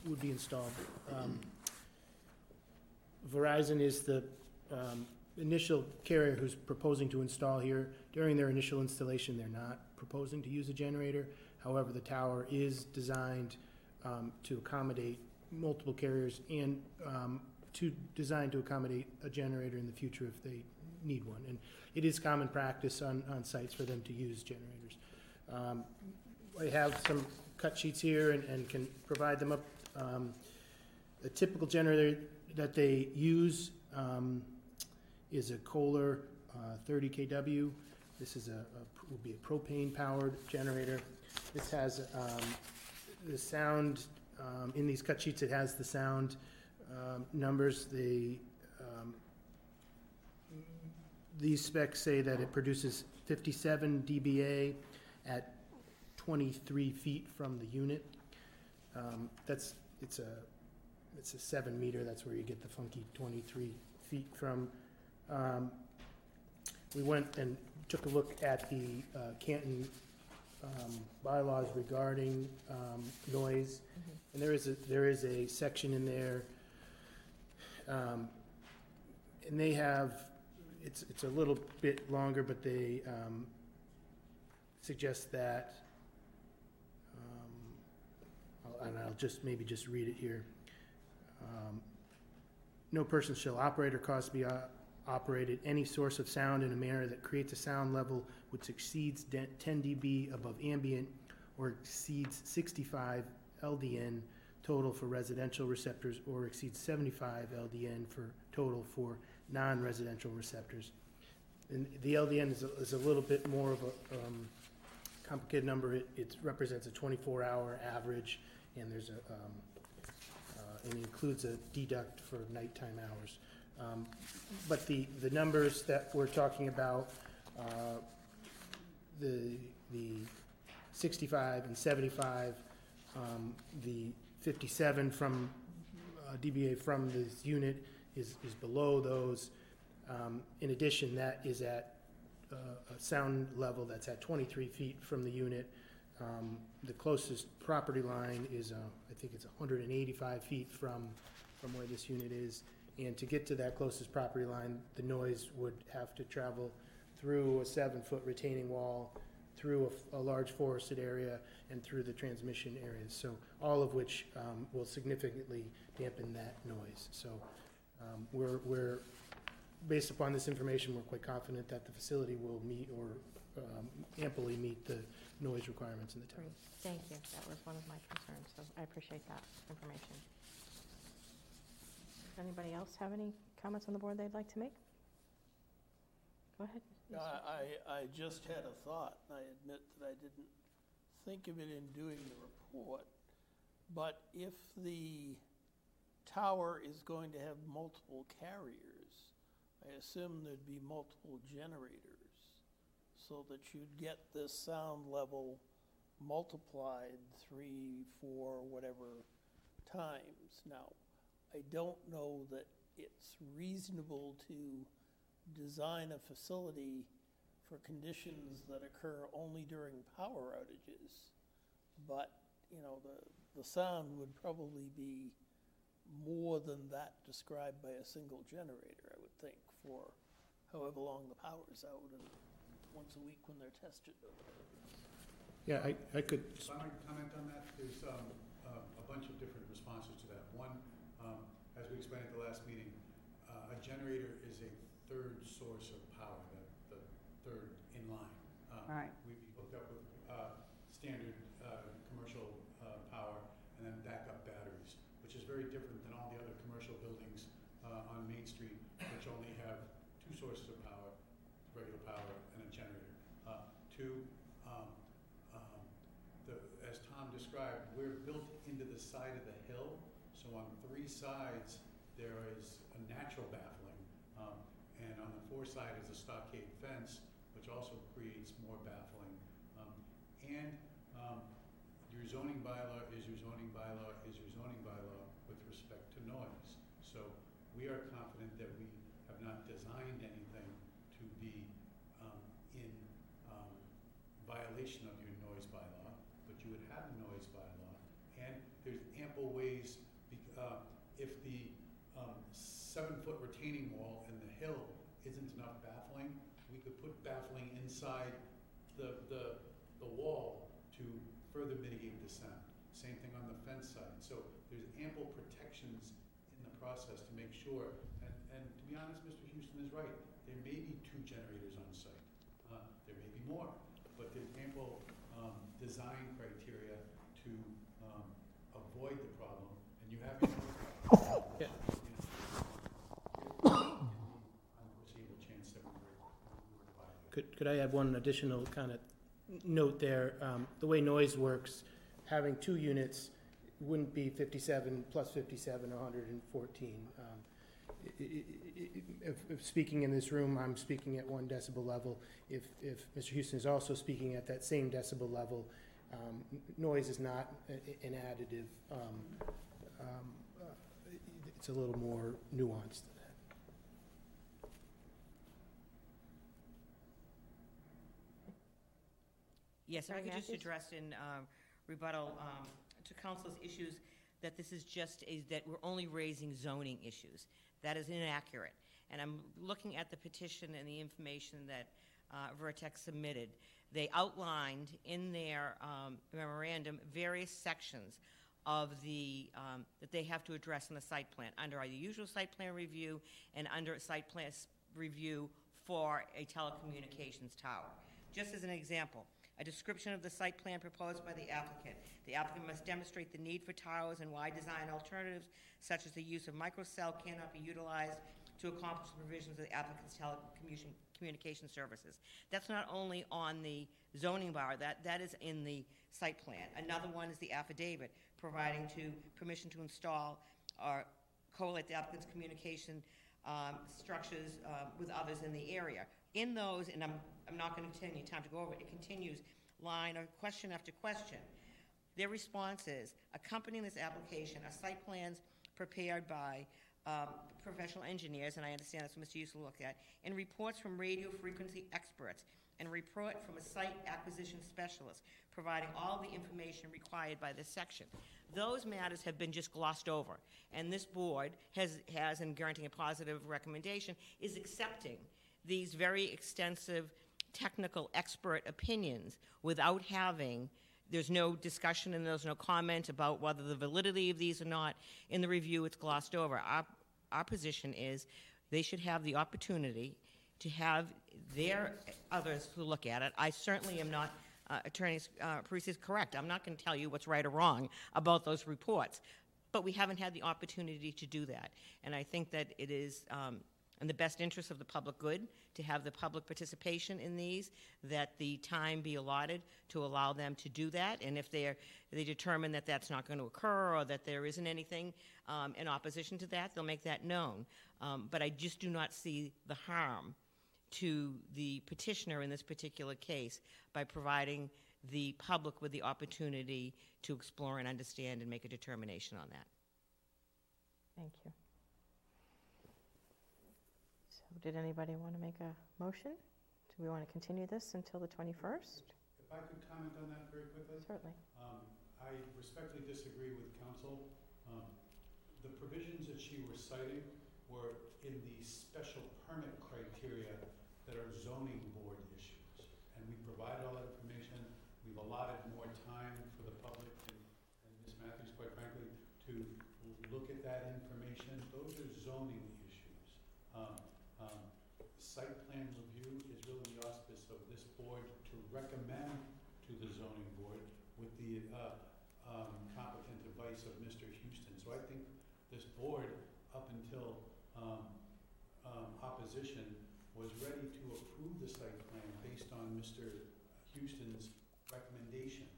would be installed. Um, Verizon is the um, initial carrier who's proposing to install here. During their initial installation, they're not proposing to use a generator. However, the tower is designed um, to accommodate multiple carriers and um, to, design to accommodate a generator in the future if they need one. And it is common practice on, on sites for them to use generators. Um, I have some cut sheets here and, and can provide them up. Um, A typical generator that they use um, is a Kohler uh, 30 kW. This is a, a- will be a propane-powered generator. This has um, the sound, um, in these cut sheets, it has the sound um, numbers. The, um, these specs say that it produces 57 dBA at 23 feet from the unit. Um, That's, it's a, it's a seven meter, that's where you get the funky 23 feet from. Um, We went and took a look at the uh, Canton um, bylaws regarding um, noise. And there is a, there is a section in there, um, and they have, it's, it's a little bit longer, but they um, suggest that, um, I'll- and I'll just, maybe just read it here. Um, No person shall operate or cause to be o- operated any source of sound in a manner that creates a sound level which exceeds de- 10 dB above ambient or exceeds 65 LDN total for residential receptors or exceeds 75 LDN for total for non-residential receptors. And the LDN is a, is a little bit more of a um, complicated number. It, it represents a 24-hour average, and there's a, um, uh, and includes a deduct for nighttime hours. Um, But the, the numbers that we're talking about, uh, the, the 65 and 75, um, the 57 from, uh, DBA from this unit is, is below those. Um, In addition, that is at uh, a sound level that's at 23 feet from the unit. Um, The closest property line is, uh, I think it's 185 feet from, from where this unit is. And to get to that closest property line, the noise would have to travel through a seven-foot retaining wall, through a large forested area, and through the transmission areas. So all of which um, will significantly dampen that noise. So um, we're, we're, based upon this information, we're quite confident that the facility will meet or um, amply meet the noise requirements in the town. Thank you. That was one of my concerns, so I appreciate that information. Does anybody else have any comments on the board they'd like to make? Go ahead. I, I, I just had a thought, and I admit that I didn't think of it in doing the report. But if the tower is going to have multiple carriers, I assume there'd be multiple generators, so that you'd get this sound level multiplied three, four, whatever times. Now, I don't know that it's reasonable to design a facility for conditions that occur only during power outages. But, you know, the, the sound would probably be more than that described by a single generator, I would think, for however long the power's out and once a week when they're tested. Yeah, I, I could, If I might comment on that, there's um, a a bunch of different responses to that. One, um, as we explained at the last meeting, uh, a generator is a third source of power, the, the third in line. Um, Right. We hooked up with uh, standard uh, commercial uh, power and then backup batteries, which is very different than all the other commercial buildings uh, on Main Street, which only have two sources of power, regular power and a generator. Uh, Two, um, um, the, as Tom described, we're built into the side of the hill, so on three sides, there is a natural baffling. Um, and on the four side is a stockade fence, which also creates more baffling. Um, and, um, your zoning bylaw is your zoning bylaw is your zoning bylaw with respect to noise. So we are confident that we have not designed anything to be, um, in, um, violation of your noise bylaw, but you would have a noise bylaw. And there's ample ways, bec- uh, if the, um, seven-foot retaining wall in the hill isn't enough baffling, we could put baffling inside the, the, the wall to further mitigate the sound. Same thing on the fence side. So there's ample protections in the process to make sure, and, and to be honest, Mr. Houston is right, there may be two generators on site. Uh, there may be more, but there's ample, um, design criteria to um, avoid the problem, and you have your Yeah. unforeseeable chance that we were, we were divided. Could, I add one additional kind of note there? Um, The way noise works, having two units wouldn't be 57 plus 57 or 114. Um, If, if speaking in this room, I'm speaking at one decibel level. If, if Mr. Houston is also speaking at that same decibel level, um, noise is not an additive. um, um, It's a little more nuanced than that. Yes, if I could just Matthews? address in um, rebuttal um, to counsel's issues, that this is just, a- that we're only raising zoning issues. That is inaccurate. And I'm looking at the petition and the information that uh, Vertex submitted. They outlined in their um, memorandum various sections of the, um, that they have to address in the site plan, under our usual site plan review and under site plan s- review for a telecommunications tower. Just as an example, a description of the site plan proposed by the applicant. The applicant must demonstrate the need for towers and why design alternatives, such as the use of microcell, cannot be utilized to accomplish the provisions of the applicant's telecommunication communication services. That's not only on the zoning bar, that, that is in the site plan. Another one is the affidavit, providing to, permission to install or correlate the applicant's communication um, structures uh, with others in the area. In those, and I'm, I'm not going to take any time to go over it, it continues line or question after question. Their response is, accompanying this application are site plans prepared by um, professional engineers, and I understand that's what Mr. Yusuf looked at, and reports from radio frequency experts, and report from a site acquisition specialist, providing all the information required by this section. Those matters have been just glossed over, and this board has, has in granting a positive recommendation, is accepting these very extensive technical expert opinions without having there's no discussion and there's no comment about whether the validity of these or not. In the review, it's glossed over. Our, our position is they should have the opportunity to have their others who look at it. I certainly am not, uh, Attorney uh, Parisi is correct. I'm not going to tell you what's right or wrong about those reports. But we haven't had the opportunity to do that. And I think that it is um, in the best interest of the public good to have the public participation in these, that the time be allotted to allow them to do that. And if they're, they determine that that's not going to occur or that there isn't anything um, in opposition to that, they'll make that known. Um, But I just do not see the harm to the petitioner in this particular case by providing the public with the opportunity to explore and understand and make a determination on that. Thank you. Did anybody want to make a motion? Do we want to continue this until the 21st? If I could comment on that very quickly? Certainly. Um, I respectfully disagree with counsel. Um, The provisions that she was citing were in the special permit criteria that are zoning board issues. And we provided all that information. We've allotted more time for the public and and Ms. Matthews, quite frankly, to look at that information. Those are zoning issues. Um, um, Site plan review is really the auspice of this board to recommend to the zoning board with the uh, um, competent advice of Mr. Houston. So I think this board, up until um, um, opposition, was ready to approve the site plan based on Mr. Houston's recommendation.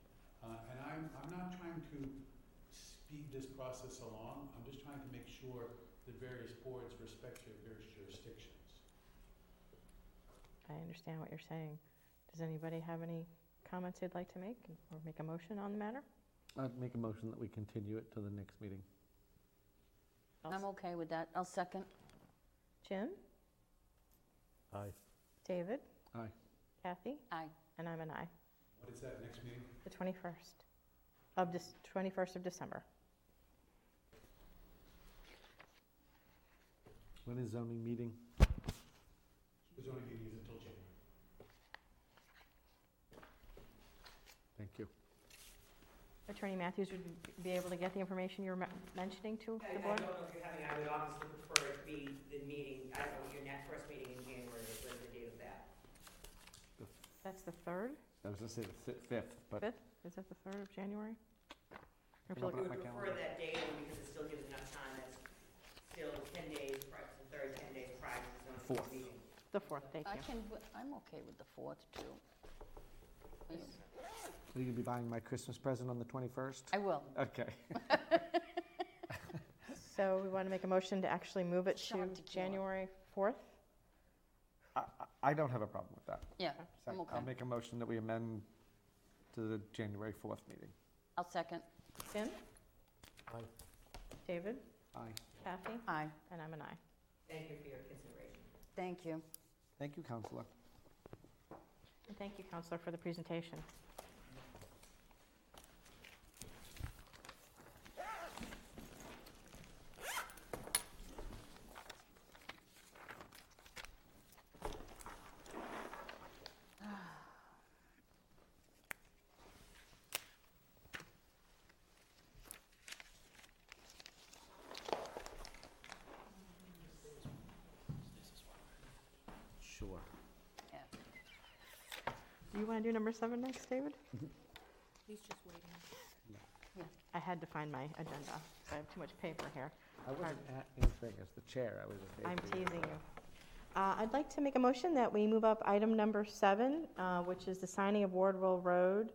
Uh, And I'm, I'm not trying to speed this process along, I'm just trying to make sure the various boards respect their various jurisdictions. I understand what you're saying. Does anybody have any comments they'd like to make or make a motion on the matter? I'd make a motion that we continue it to the next meeting. I'm okay with that. I'll second. Jim? Aye. David? Aye. Kathy? Aye. And I'm an aye. What is that, next meeting? The 21st of this, 21st of December. When is zoning meeting? The zoning meeting is until January. Thank you. Attorney Matthews would be able to get the information you were me- mentioning to I, the I board? don't know if you're having, I would obviously prefer it to be the meeting, I don't know, your next first meeting in January, is what is the date of that? That's the 3rd, I was gonna say the fi- fifth, but 5th? Is that the 3rd of January? Or if Can you open We up would prefer calendar. that date only because it still gives enough time, that's still ten days, prior the third ten days prior to the zoning board Fourth. meeting. The 4th, thank I you. can, I'm okay with the fourth too. Are you gonna be buying my Christmas present on the 21st? I will. Okay. So we want to make a motion to actually move it Shot to tequila. January 4th? I, I- I don't have a problem with that. Yeah, So I'm okay. I'll make a motion that we amend to the January 4th meeting. I'll second. Tim? Aye. David? Aye. Kathy? Aye. And I'm an aye. Thank you for your consideration. Thank you. Thank you, Counselor. And thank you, Counselor, for the presentation. Sure. Yeah. Do you want to do number seven next, David? He's just waiting. I had to find my agenda, 'cause I have too much paper here. I wasn't answering as the chair, I was just I'm teasing you. Uh, I'd like to make a motion that we move up item number seven, uh, which is the signing of Wardwell Road,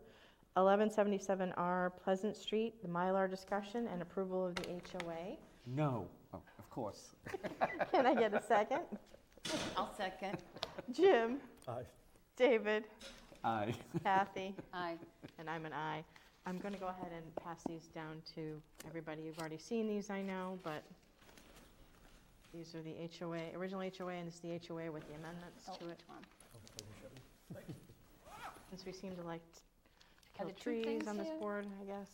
1177R Pleasant Street, the Mylar discussion and approval of the HOA. No, oh, of course. Can I get a second? I'll second. Jim, Aye. David, Aye. Kathy, Aye. and I'm an aye. I'm going to go ahead and pass these down to everybody. You've already seen these, I know, but these are the HOA, original HOA, and this is the HOA with the amendments Oh, to it. which one? Since we seem to like t- to Are kill there two trees things on this here? board, I guess.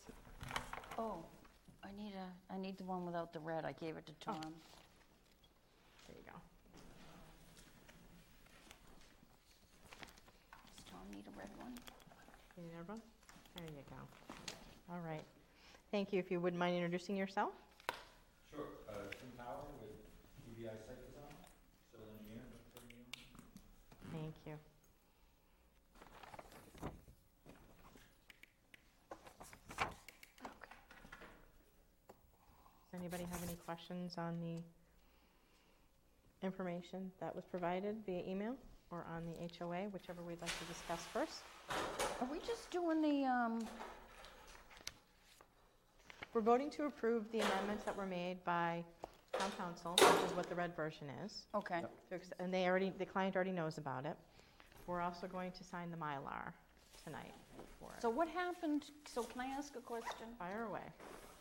Oh, I need a, I need the one without the red. I gave it to Oh. Tom. There you go. Does Tom need a red one? You need everyone? There you go. All right. Thank you. If you wouldn't mind introducing yourself? Sure, uh, Tim Power with UBI Site Design, civil engineer, Mr. Thank you. Does anybody have any questions on the information that was provided via email or on the HOA, whichever we'd like to discuss first? Are we just doing the, um, We're voting to approve the amendments that were made by town counsel, which is what the red version is. okay. to ex- And they already, the client already knows about it. We're also going to sign the Mylar tonight for it. So what happened, so can I ask a question? Fire away.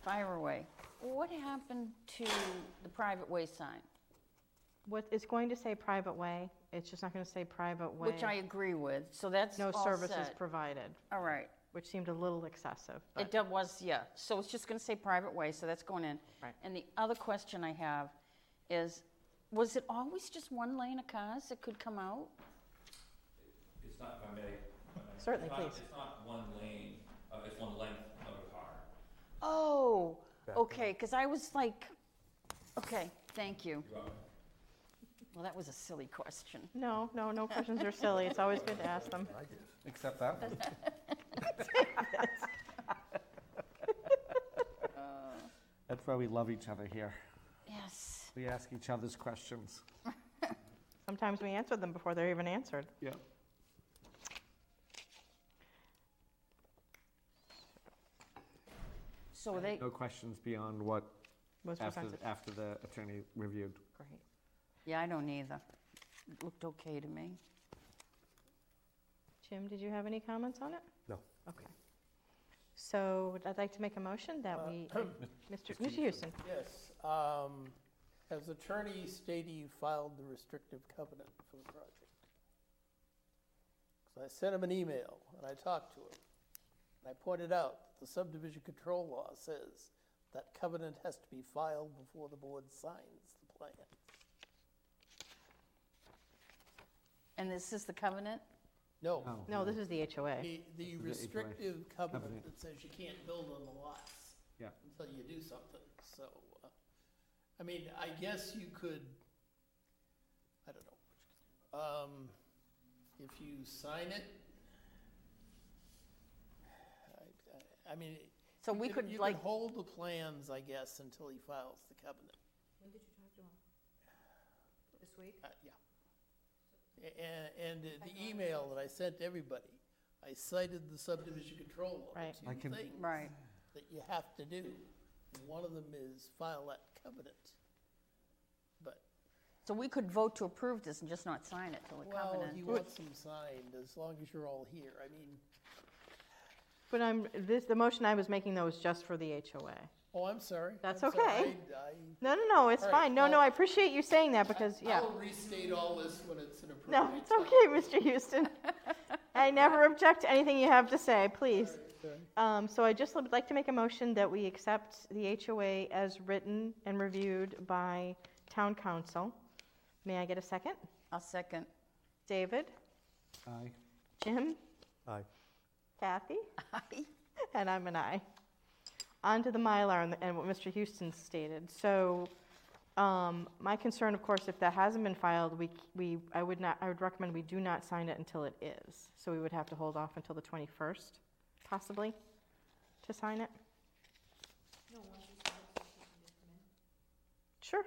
Fire away. What happened to the private way sign? What, it's going to say private way, it's just not going to say private way. Which I agree with, so that's No all services set. provided, All right. which seemed a little excessive, but It was, yeah. So it's just going to say private way, so that's going in. Right. And the other question I have is, was it always just one lane of cars that could come out? It's not, if I may. if I may, Certainly, it's not- please. It's not one lane, uh, it's one length of a car. Oh, okay, because I was like, okay, thank you. You're welcome. Well, that was a silly question. no, no, no questions are silly. It's always good to ask them. I did. Except that one. That's why we love each other here. Yes. We ask each other's questions. Sometimes we answer them before they're even answered. Yeah. So they, No questions beyond what, Was after, presented. after the attorney reviewed. Great. Yeah, I don't either. It looked okay to me. Jim, did you have any comments on it? No. Okay. So I'd like to make a motion that Uh, we, Mr. Mr. Houston. Yes, um, has attorney stated you filed the restrictive covenant for the project? So I sent him an email, and I talked to him. And I pointed out, that the subdivision control law says that covenant has to be filed before the board signs the plan. And this is the covenant? No, No, this is the HOA. the, the restrictive covenant Covenant. that says you can't build on the lots. Yeah. Until you do something, so, uh, I mean, I guess you could, I don't know. Um, if you sign it, I- I mean. So you we could- could, You like- could hold the plans, I guess, until he files the covenant. When did you talk to him? This week? Uh, yeah. And, and the email that I sent everybody, I cited the subdivision control law. Right. I Two can- things Right. that you have to do. One of them is file that covenant. But, So we could vote to approve this and just not sign it till the well, covenant. he wants them signed as long as you're all here. I mean, But I'm, this, the motion I was making though was just for the HOA. Oh, I'm sorry. That's I'm sorry. okay. I- I- No, no, no, it's All right, fine. No, no, I appreciate you saying that because, yeah. I'll restate all this when it's an appropriate No, time. it's okay, Mr. Houston. I never object to anything you have to say, please. Um, so I just would like to make a motion that we accept the HOA as written and reviewed by town counsel. May I get a second? I'll second. David? Aye. Jim? Aye. Kathy? Aye. And I'm an aye. On to the Mylar and, and what Mr. Houston stated. So, um, my concern, of course, if that hasn't been filed, we, we, I would not, I would recommend we do not sign it until it is. So we would have to hold off until the 21st, possibly, to sign it. No, once you submit, you can just come in. Sure.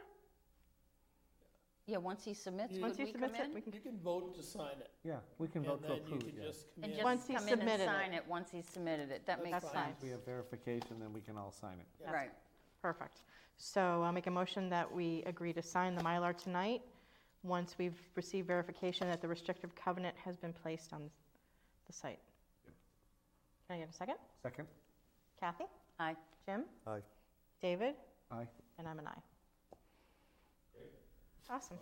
Yeah, once he submits, You- would Once he we come submits it, in? we can, You can vote to sign it. Yeah, we can vote to And then you approve, can yeah. just come And in. just Once he come in and submitted it. sign it once he's submitted it. That That's makes That's fine. fine. sense. We have verification, then we can all sign it. Yeah. Right. Perfect. So I'll make a motion that we agree to sign the Mylar tonight, once we've received verification that the restrictive covenant has been placed on the site. Can I get a second? Second? Kathy? Aye. Jim? Aye. David? Aye. And I'm an aye. Awesome.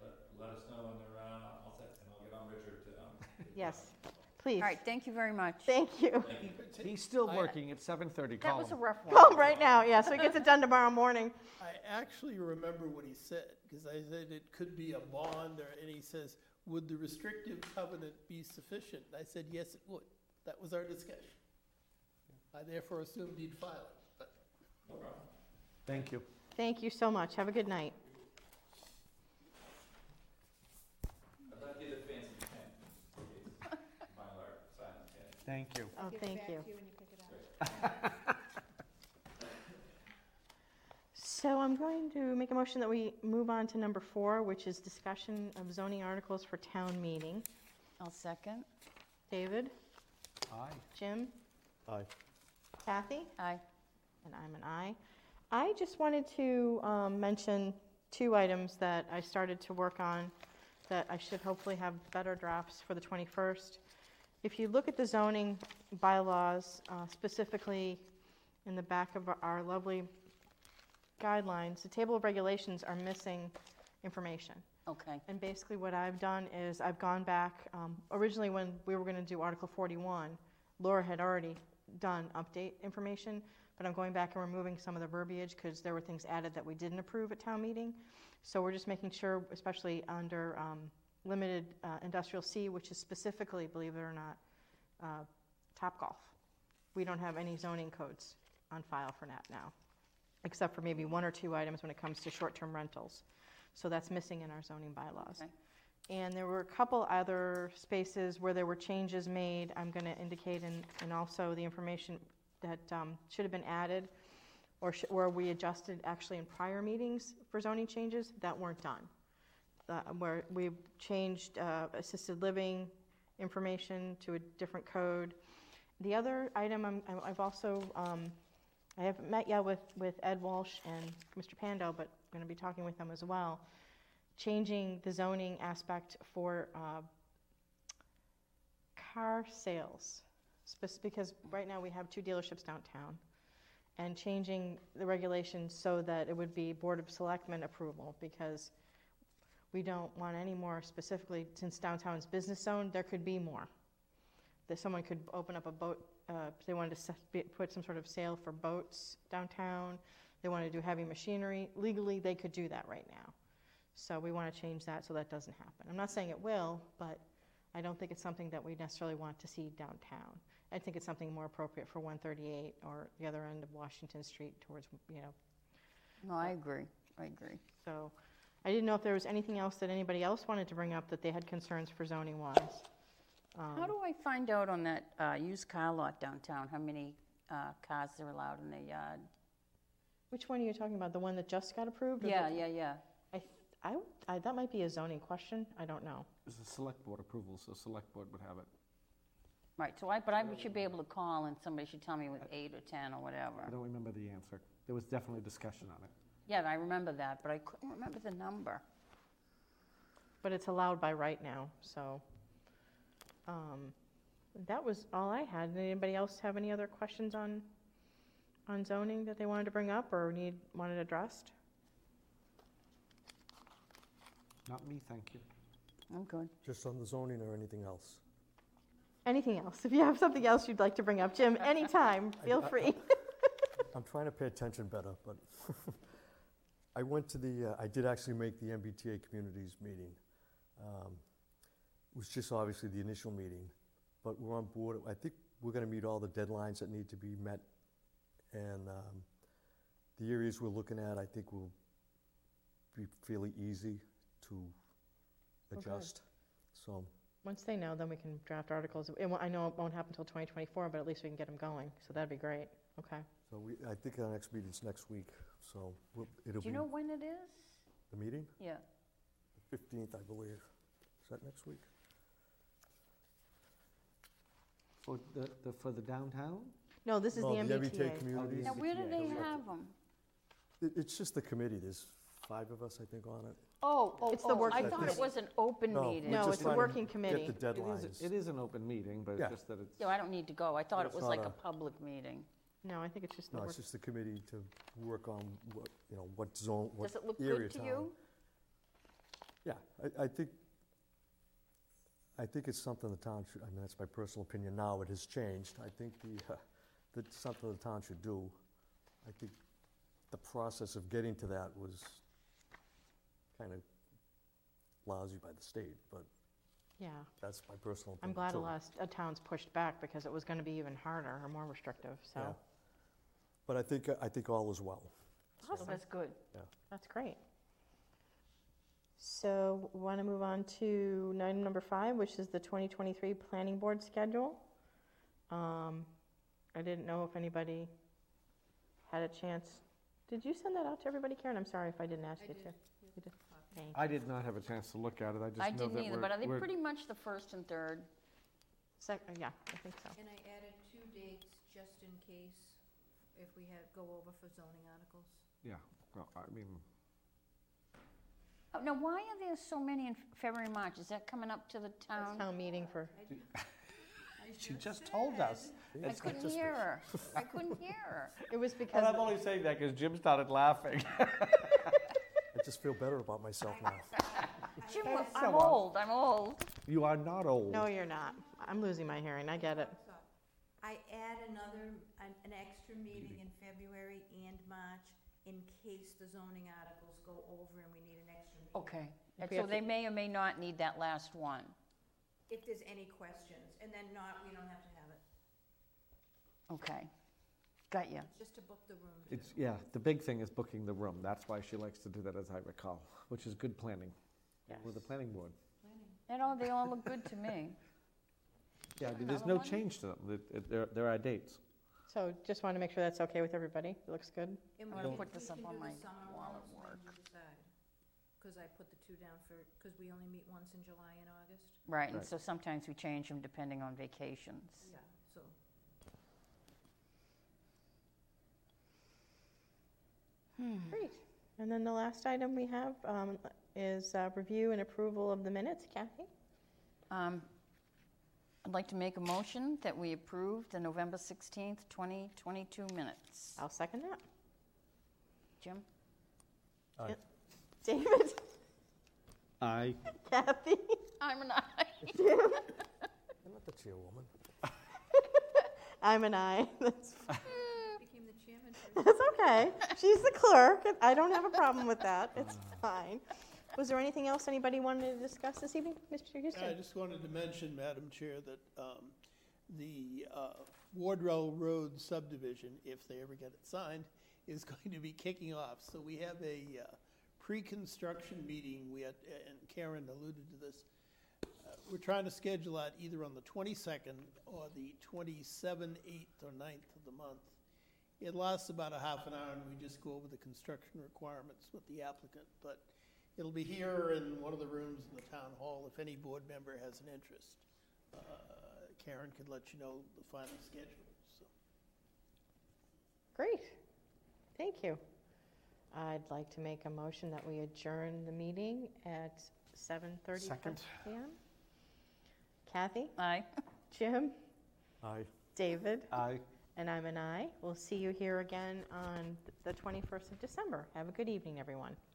Let, let us know when they're, uh, all set, and I'll get on Richard to, um. Yes, please. All right, thank you very much. Thank you. He's still I- working at 7:30, That call was a him. rough one. Call him right now, yeah, so he gets it done tomorrow morning. I actually remember what he said, because I said it could be a bond, or, and he says, would the restrictive covenant be sufficient? I said, yes, it would. That was our discussion. I therefore assumed he'd file it, but Thank you. Thank you so much. Have a good night. I'd like to get a fancy pen, Mylar, sign pen. Thank you. Oh, Give it thank back you. to when you pick it up. So I'm going to make a motion that we move on to number four, which is discussion of zoning articles for town meeting. I'll second. David? Aye. Jim? Aye. Kathy? Aye. And I'm an aye. I just wanted to um, mention two items that I started to work on that I should hopefully have better drafts for the 21st. If you look at the zoning bylaws, uh, specifically in the back of our lovely guidelines, the table of regulations are missing information. Okay. And basically what I've done is I've gone back, um, originally when we were gonna do Article forty-one, Laura had already done update information, but I'm going back and removing some of the verbiage, because there were things added that we didn't approve at town meeting. So we're just making sure, especially under, um, limited, uh, industrial C, which is specifically, believe it or not, uh, Topgolf. We don't have any zoning codes on file for that now, except for maybe one or two items when it comes to short-term rentals. So that's missing in our zoning bylaws. Okay. And there were a couple other spaces where there were changes made, I'm gonna indicate, and, and also the information that, um, should have been added, or sh- or we adjusted actually in prior meetings for zoning changes that weren't done. Uh, where we've changed, uh, assisted living information to a different code. The other item, I'm, I've also, um, I haven't met yet with, with Ed Walsh and Mr. Pando, but I'm gonna be talking with them as well. Changing the zoning aspect for, uh, car sales, because right now we have two dealerships downtown. And changing the regulations so that it would be Board of Selectmen approval, because we don't want any more specifically, since downtown's business zone, there could be more. That someone could open up a boat, uh, if they wanted to se- be- put some sort of sale for boats downtown, they want to do heavy machinery, legally, they could do that right now. So we want to change that so that doesn't happen. I'm not saying it will, but I don't think it's something that we necessarily want to see downtown. I think it's something more appropriate for 138 or the other end of Washington Street towards, you know, No, I agree. I agree. so I didn't know if there was anything else that anybody else wanted to bring up that they had concerns for zoning wise. How do I find out on that uh, used car lot downtown, how many uh, cars are allowed in the yard. Which one are you talking about? The one that just got approved? or the- Yeah, yeah, yeah. I, th- I, I, that might be a zoning question. I don't know. It's a select board approval, so select board would have it. Right, so I, but I should be able to call and somebody should tell me with eight or 10 or whatever. I whatever. don't remember the answer. There was definitely discussion on it. Yeah, I remember that, but I couldn't remember the number. But it's allowed by right now, so. um, That was all I had. Did anybody else have any other questions on, on zoning that they wanted to bring up or need, wanted addressed? Not me, thank you. I'm good. Just on the zoning or anything else? Anything else? If you have something else you'd like to bring up, Jim, anytime, feel free. I'm trying to pay attention better, but I went to the, uh, I did actually make the MBTA Communities meeting. Um, It was just obviously the initial meeting, but we're on board. I think we're going to meet all the deadlines that need to be met. And um, the areas we're looking at, I think will be fairly easy to good. adjust. So, Once they know, then we can draft articles. It won't- I know it won't happen until 2024, but at least we can get them going, so that'd be great. Okay. So we, I think our next meeting's next week, so we'll- it'll Do be you know when it is? the meeting, Yeah. 15th, I believe. Is that next week? For the, the, for the downtown? No, this is the MBTA. Communities. Now, where do they Yeah. have them? It, it's just the committee, there's five of us, I think, on it. Oh, oh, It's the oh, working I thought it was an open No, meeting. we're No, just it's a trying to working committee. Get the It is, deadlines. it is an open meeting, but Yeah. it's just that it's, Yeah, I don't need to go. I thought it It's was not like a- a public meeting. No, I think it's just the No, work. it's just the committee to work on what, you know, what zone, what Does it look area good to town. you? Yeah, I, I think, I think it's something the town should, I mean, that's my personal opinion now, it has changed. I think the, uh, that's something the town should do. I think the process of getting to that was kind of lousy by the state, but Yeah. that's my personal opinion. I'm opinion. glad a too. lot of towns pushed back because it was going to be even harder or more restrictive, so. Yeah. So But I think, I think all is well. Oh, That's good. Yeah. that's great. So, want to move on to item number five, which is the 2023 Planning Board schedule. Um, I didn't know if anybody had a chance. Did you send that out to everybody, Karen? I'm sorry if I didn't ask you to. You did. Thank I did not have a chance to look at it, I just I that didn't either, we're- but are they we're- pretty much the first and third? Sec- uh, yeah, I think so. And I added two dates just in case if we had, go over for zoning articles. Yeah, well, I mean, Oh, Now, why are there so many in February, March? Is that coming up to the town? Town meeting for, she just told us. I couldn't hear her. I couldn't hear her. it was And because, I'm only saying that because Jim started laughing. I just feel better about myself now. Jim, I'm old, I'm old. You are not old. no, you're not. I'm losing my hearing, I get it. So, I add another, an, an extra meeting in February and March in case the zoning articles go over and we need an extra meeting. Okay, and we so have they to- may or may not need that last one. If there's any questions, and then not, we don't have to have it, Okay, got you. just to book the room. It's, yeah, the big thing is booking the room. That's why she likes to do that, as I recall, which is good planning with the planning board. And all, they all look good to me. Yeah, I mean, there's no one? change to them. It- it- There, there are dates. So just want to make sure that's okay with everybody. It looks good. I'm gonna put this up on my summer wall at work. Cause I put the two down for, cause we only meet once in July and August. Right, and Right. so sometimes we change them depending on vacations. Yeah, so. Great. And then the last item we have um, is uh, review and approval of the minutes. Kathy? Um, I'd like to make a motion that we approve the November 16th, 2022 minutes. I'll second that. Jim? David? Aye. Kathy? I'm an aye. You're not the chairwoman. I'm an aye. That's, Became the chairman for that's okay. She's the clerk. I don't have a problem with that. It's uh. fine. Was there anything else anybody wanted to discuss this evening, Mr. Houston I just wanted to mention, Madam Chair, that um, the uh, Wardrow Road subdivision, if they ever get it signed, is going to be kicking off. So we have a uh, pre-construction meeting, we had, and Karen alluded to this, uh, we're trying to schedule that either on the twenty-second or the 27th, 8th, or 9th of the month. It lasts about a half an hour, and we just go over the construction requirements with the applicant, but it'll be here in one of the rooms in the town hall if any board member has an interest. Uh, Karen can let you know the final schedule, so. Great. Thank you. I'd like to make a motion that we adjourn the meeting at 7:30 Second. PM. Kathy, Aye. Jim, Aye. David, Aye. and I'm an aye. We'll see you here again on the 21st of December. Have a good evening, everyone. Thank you.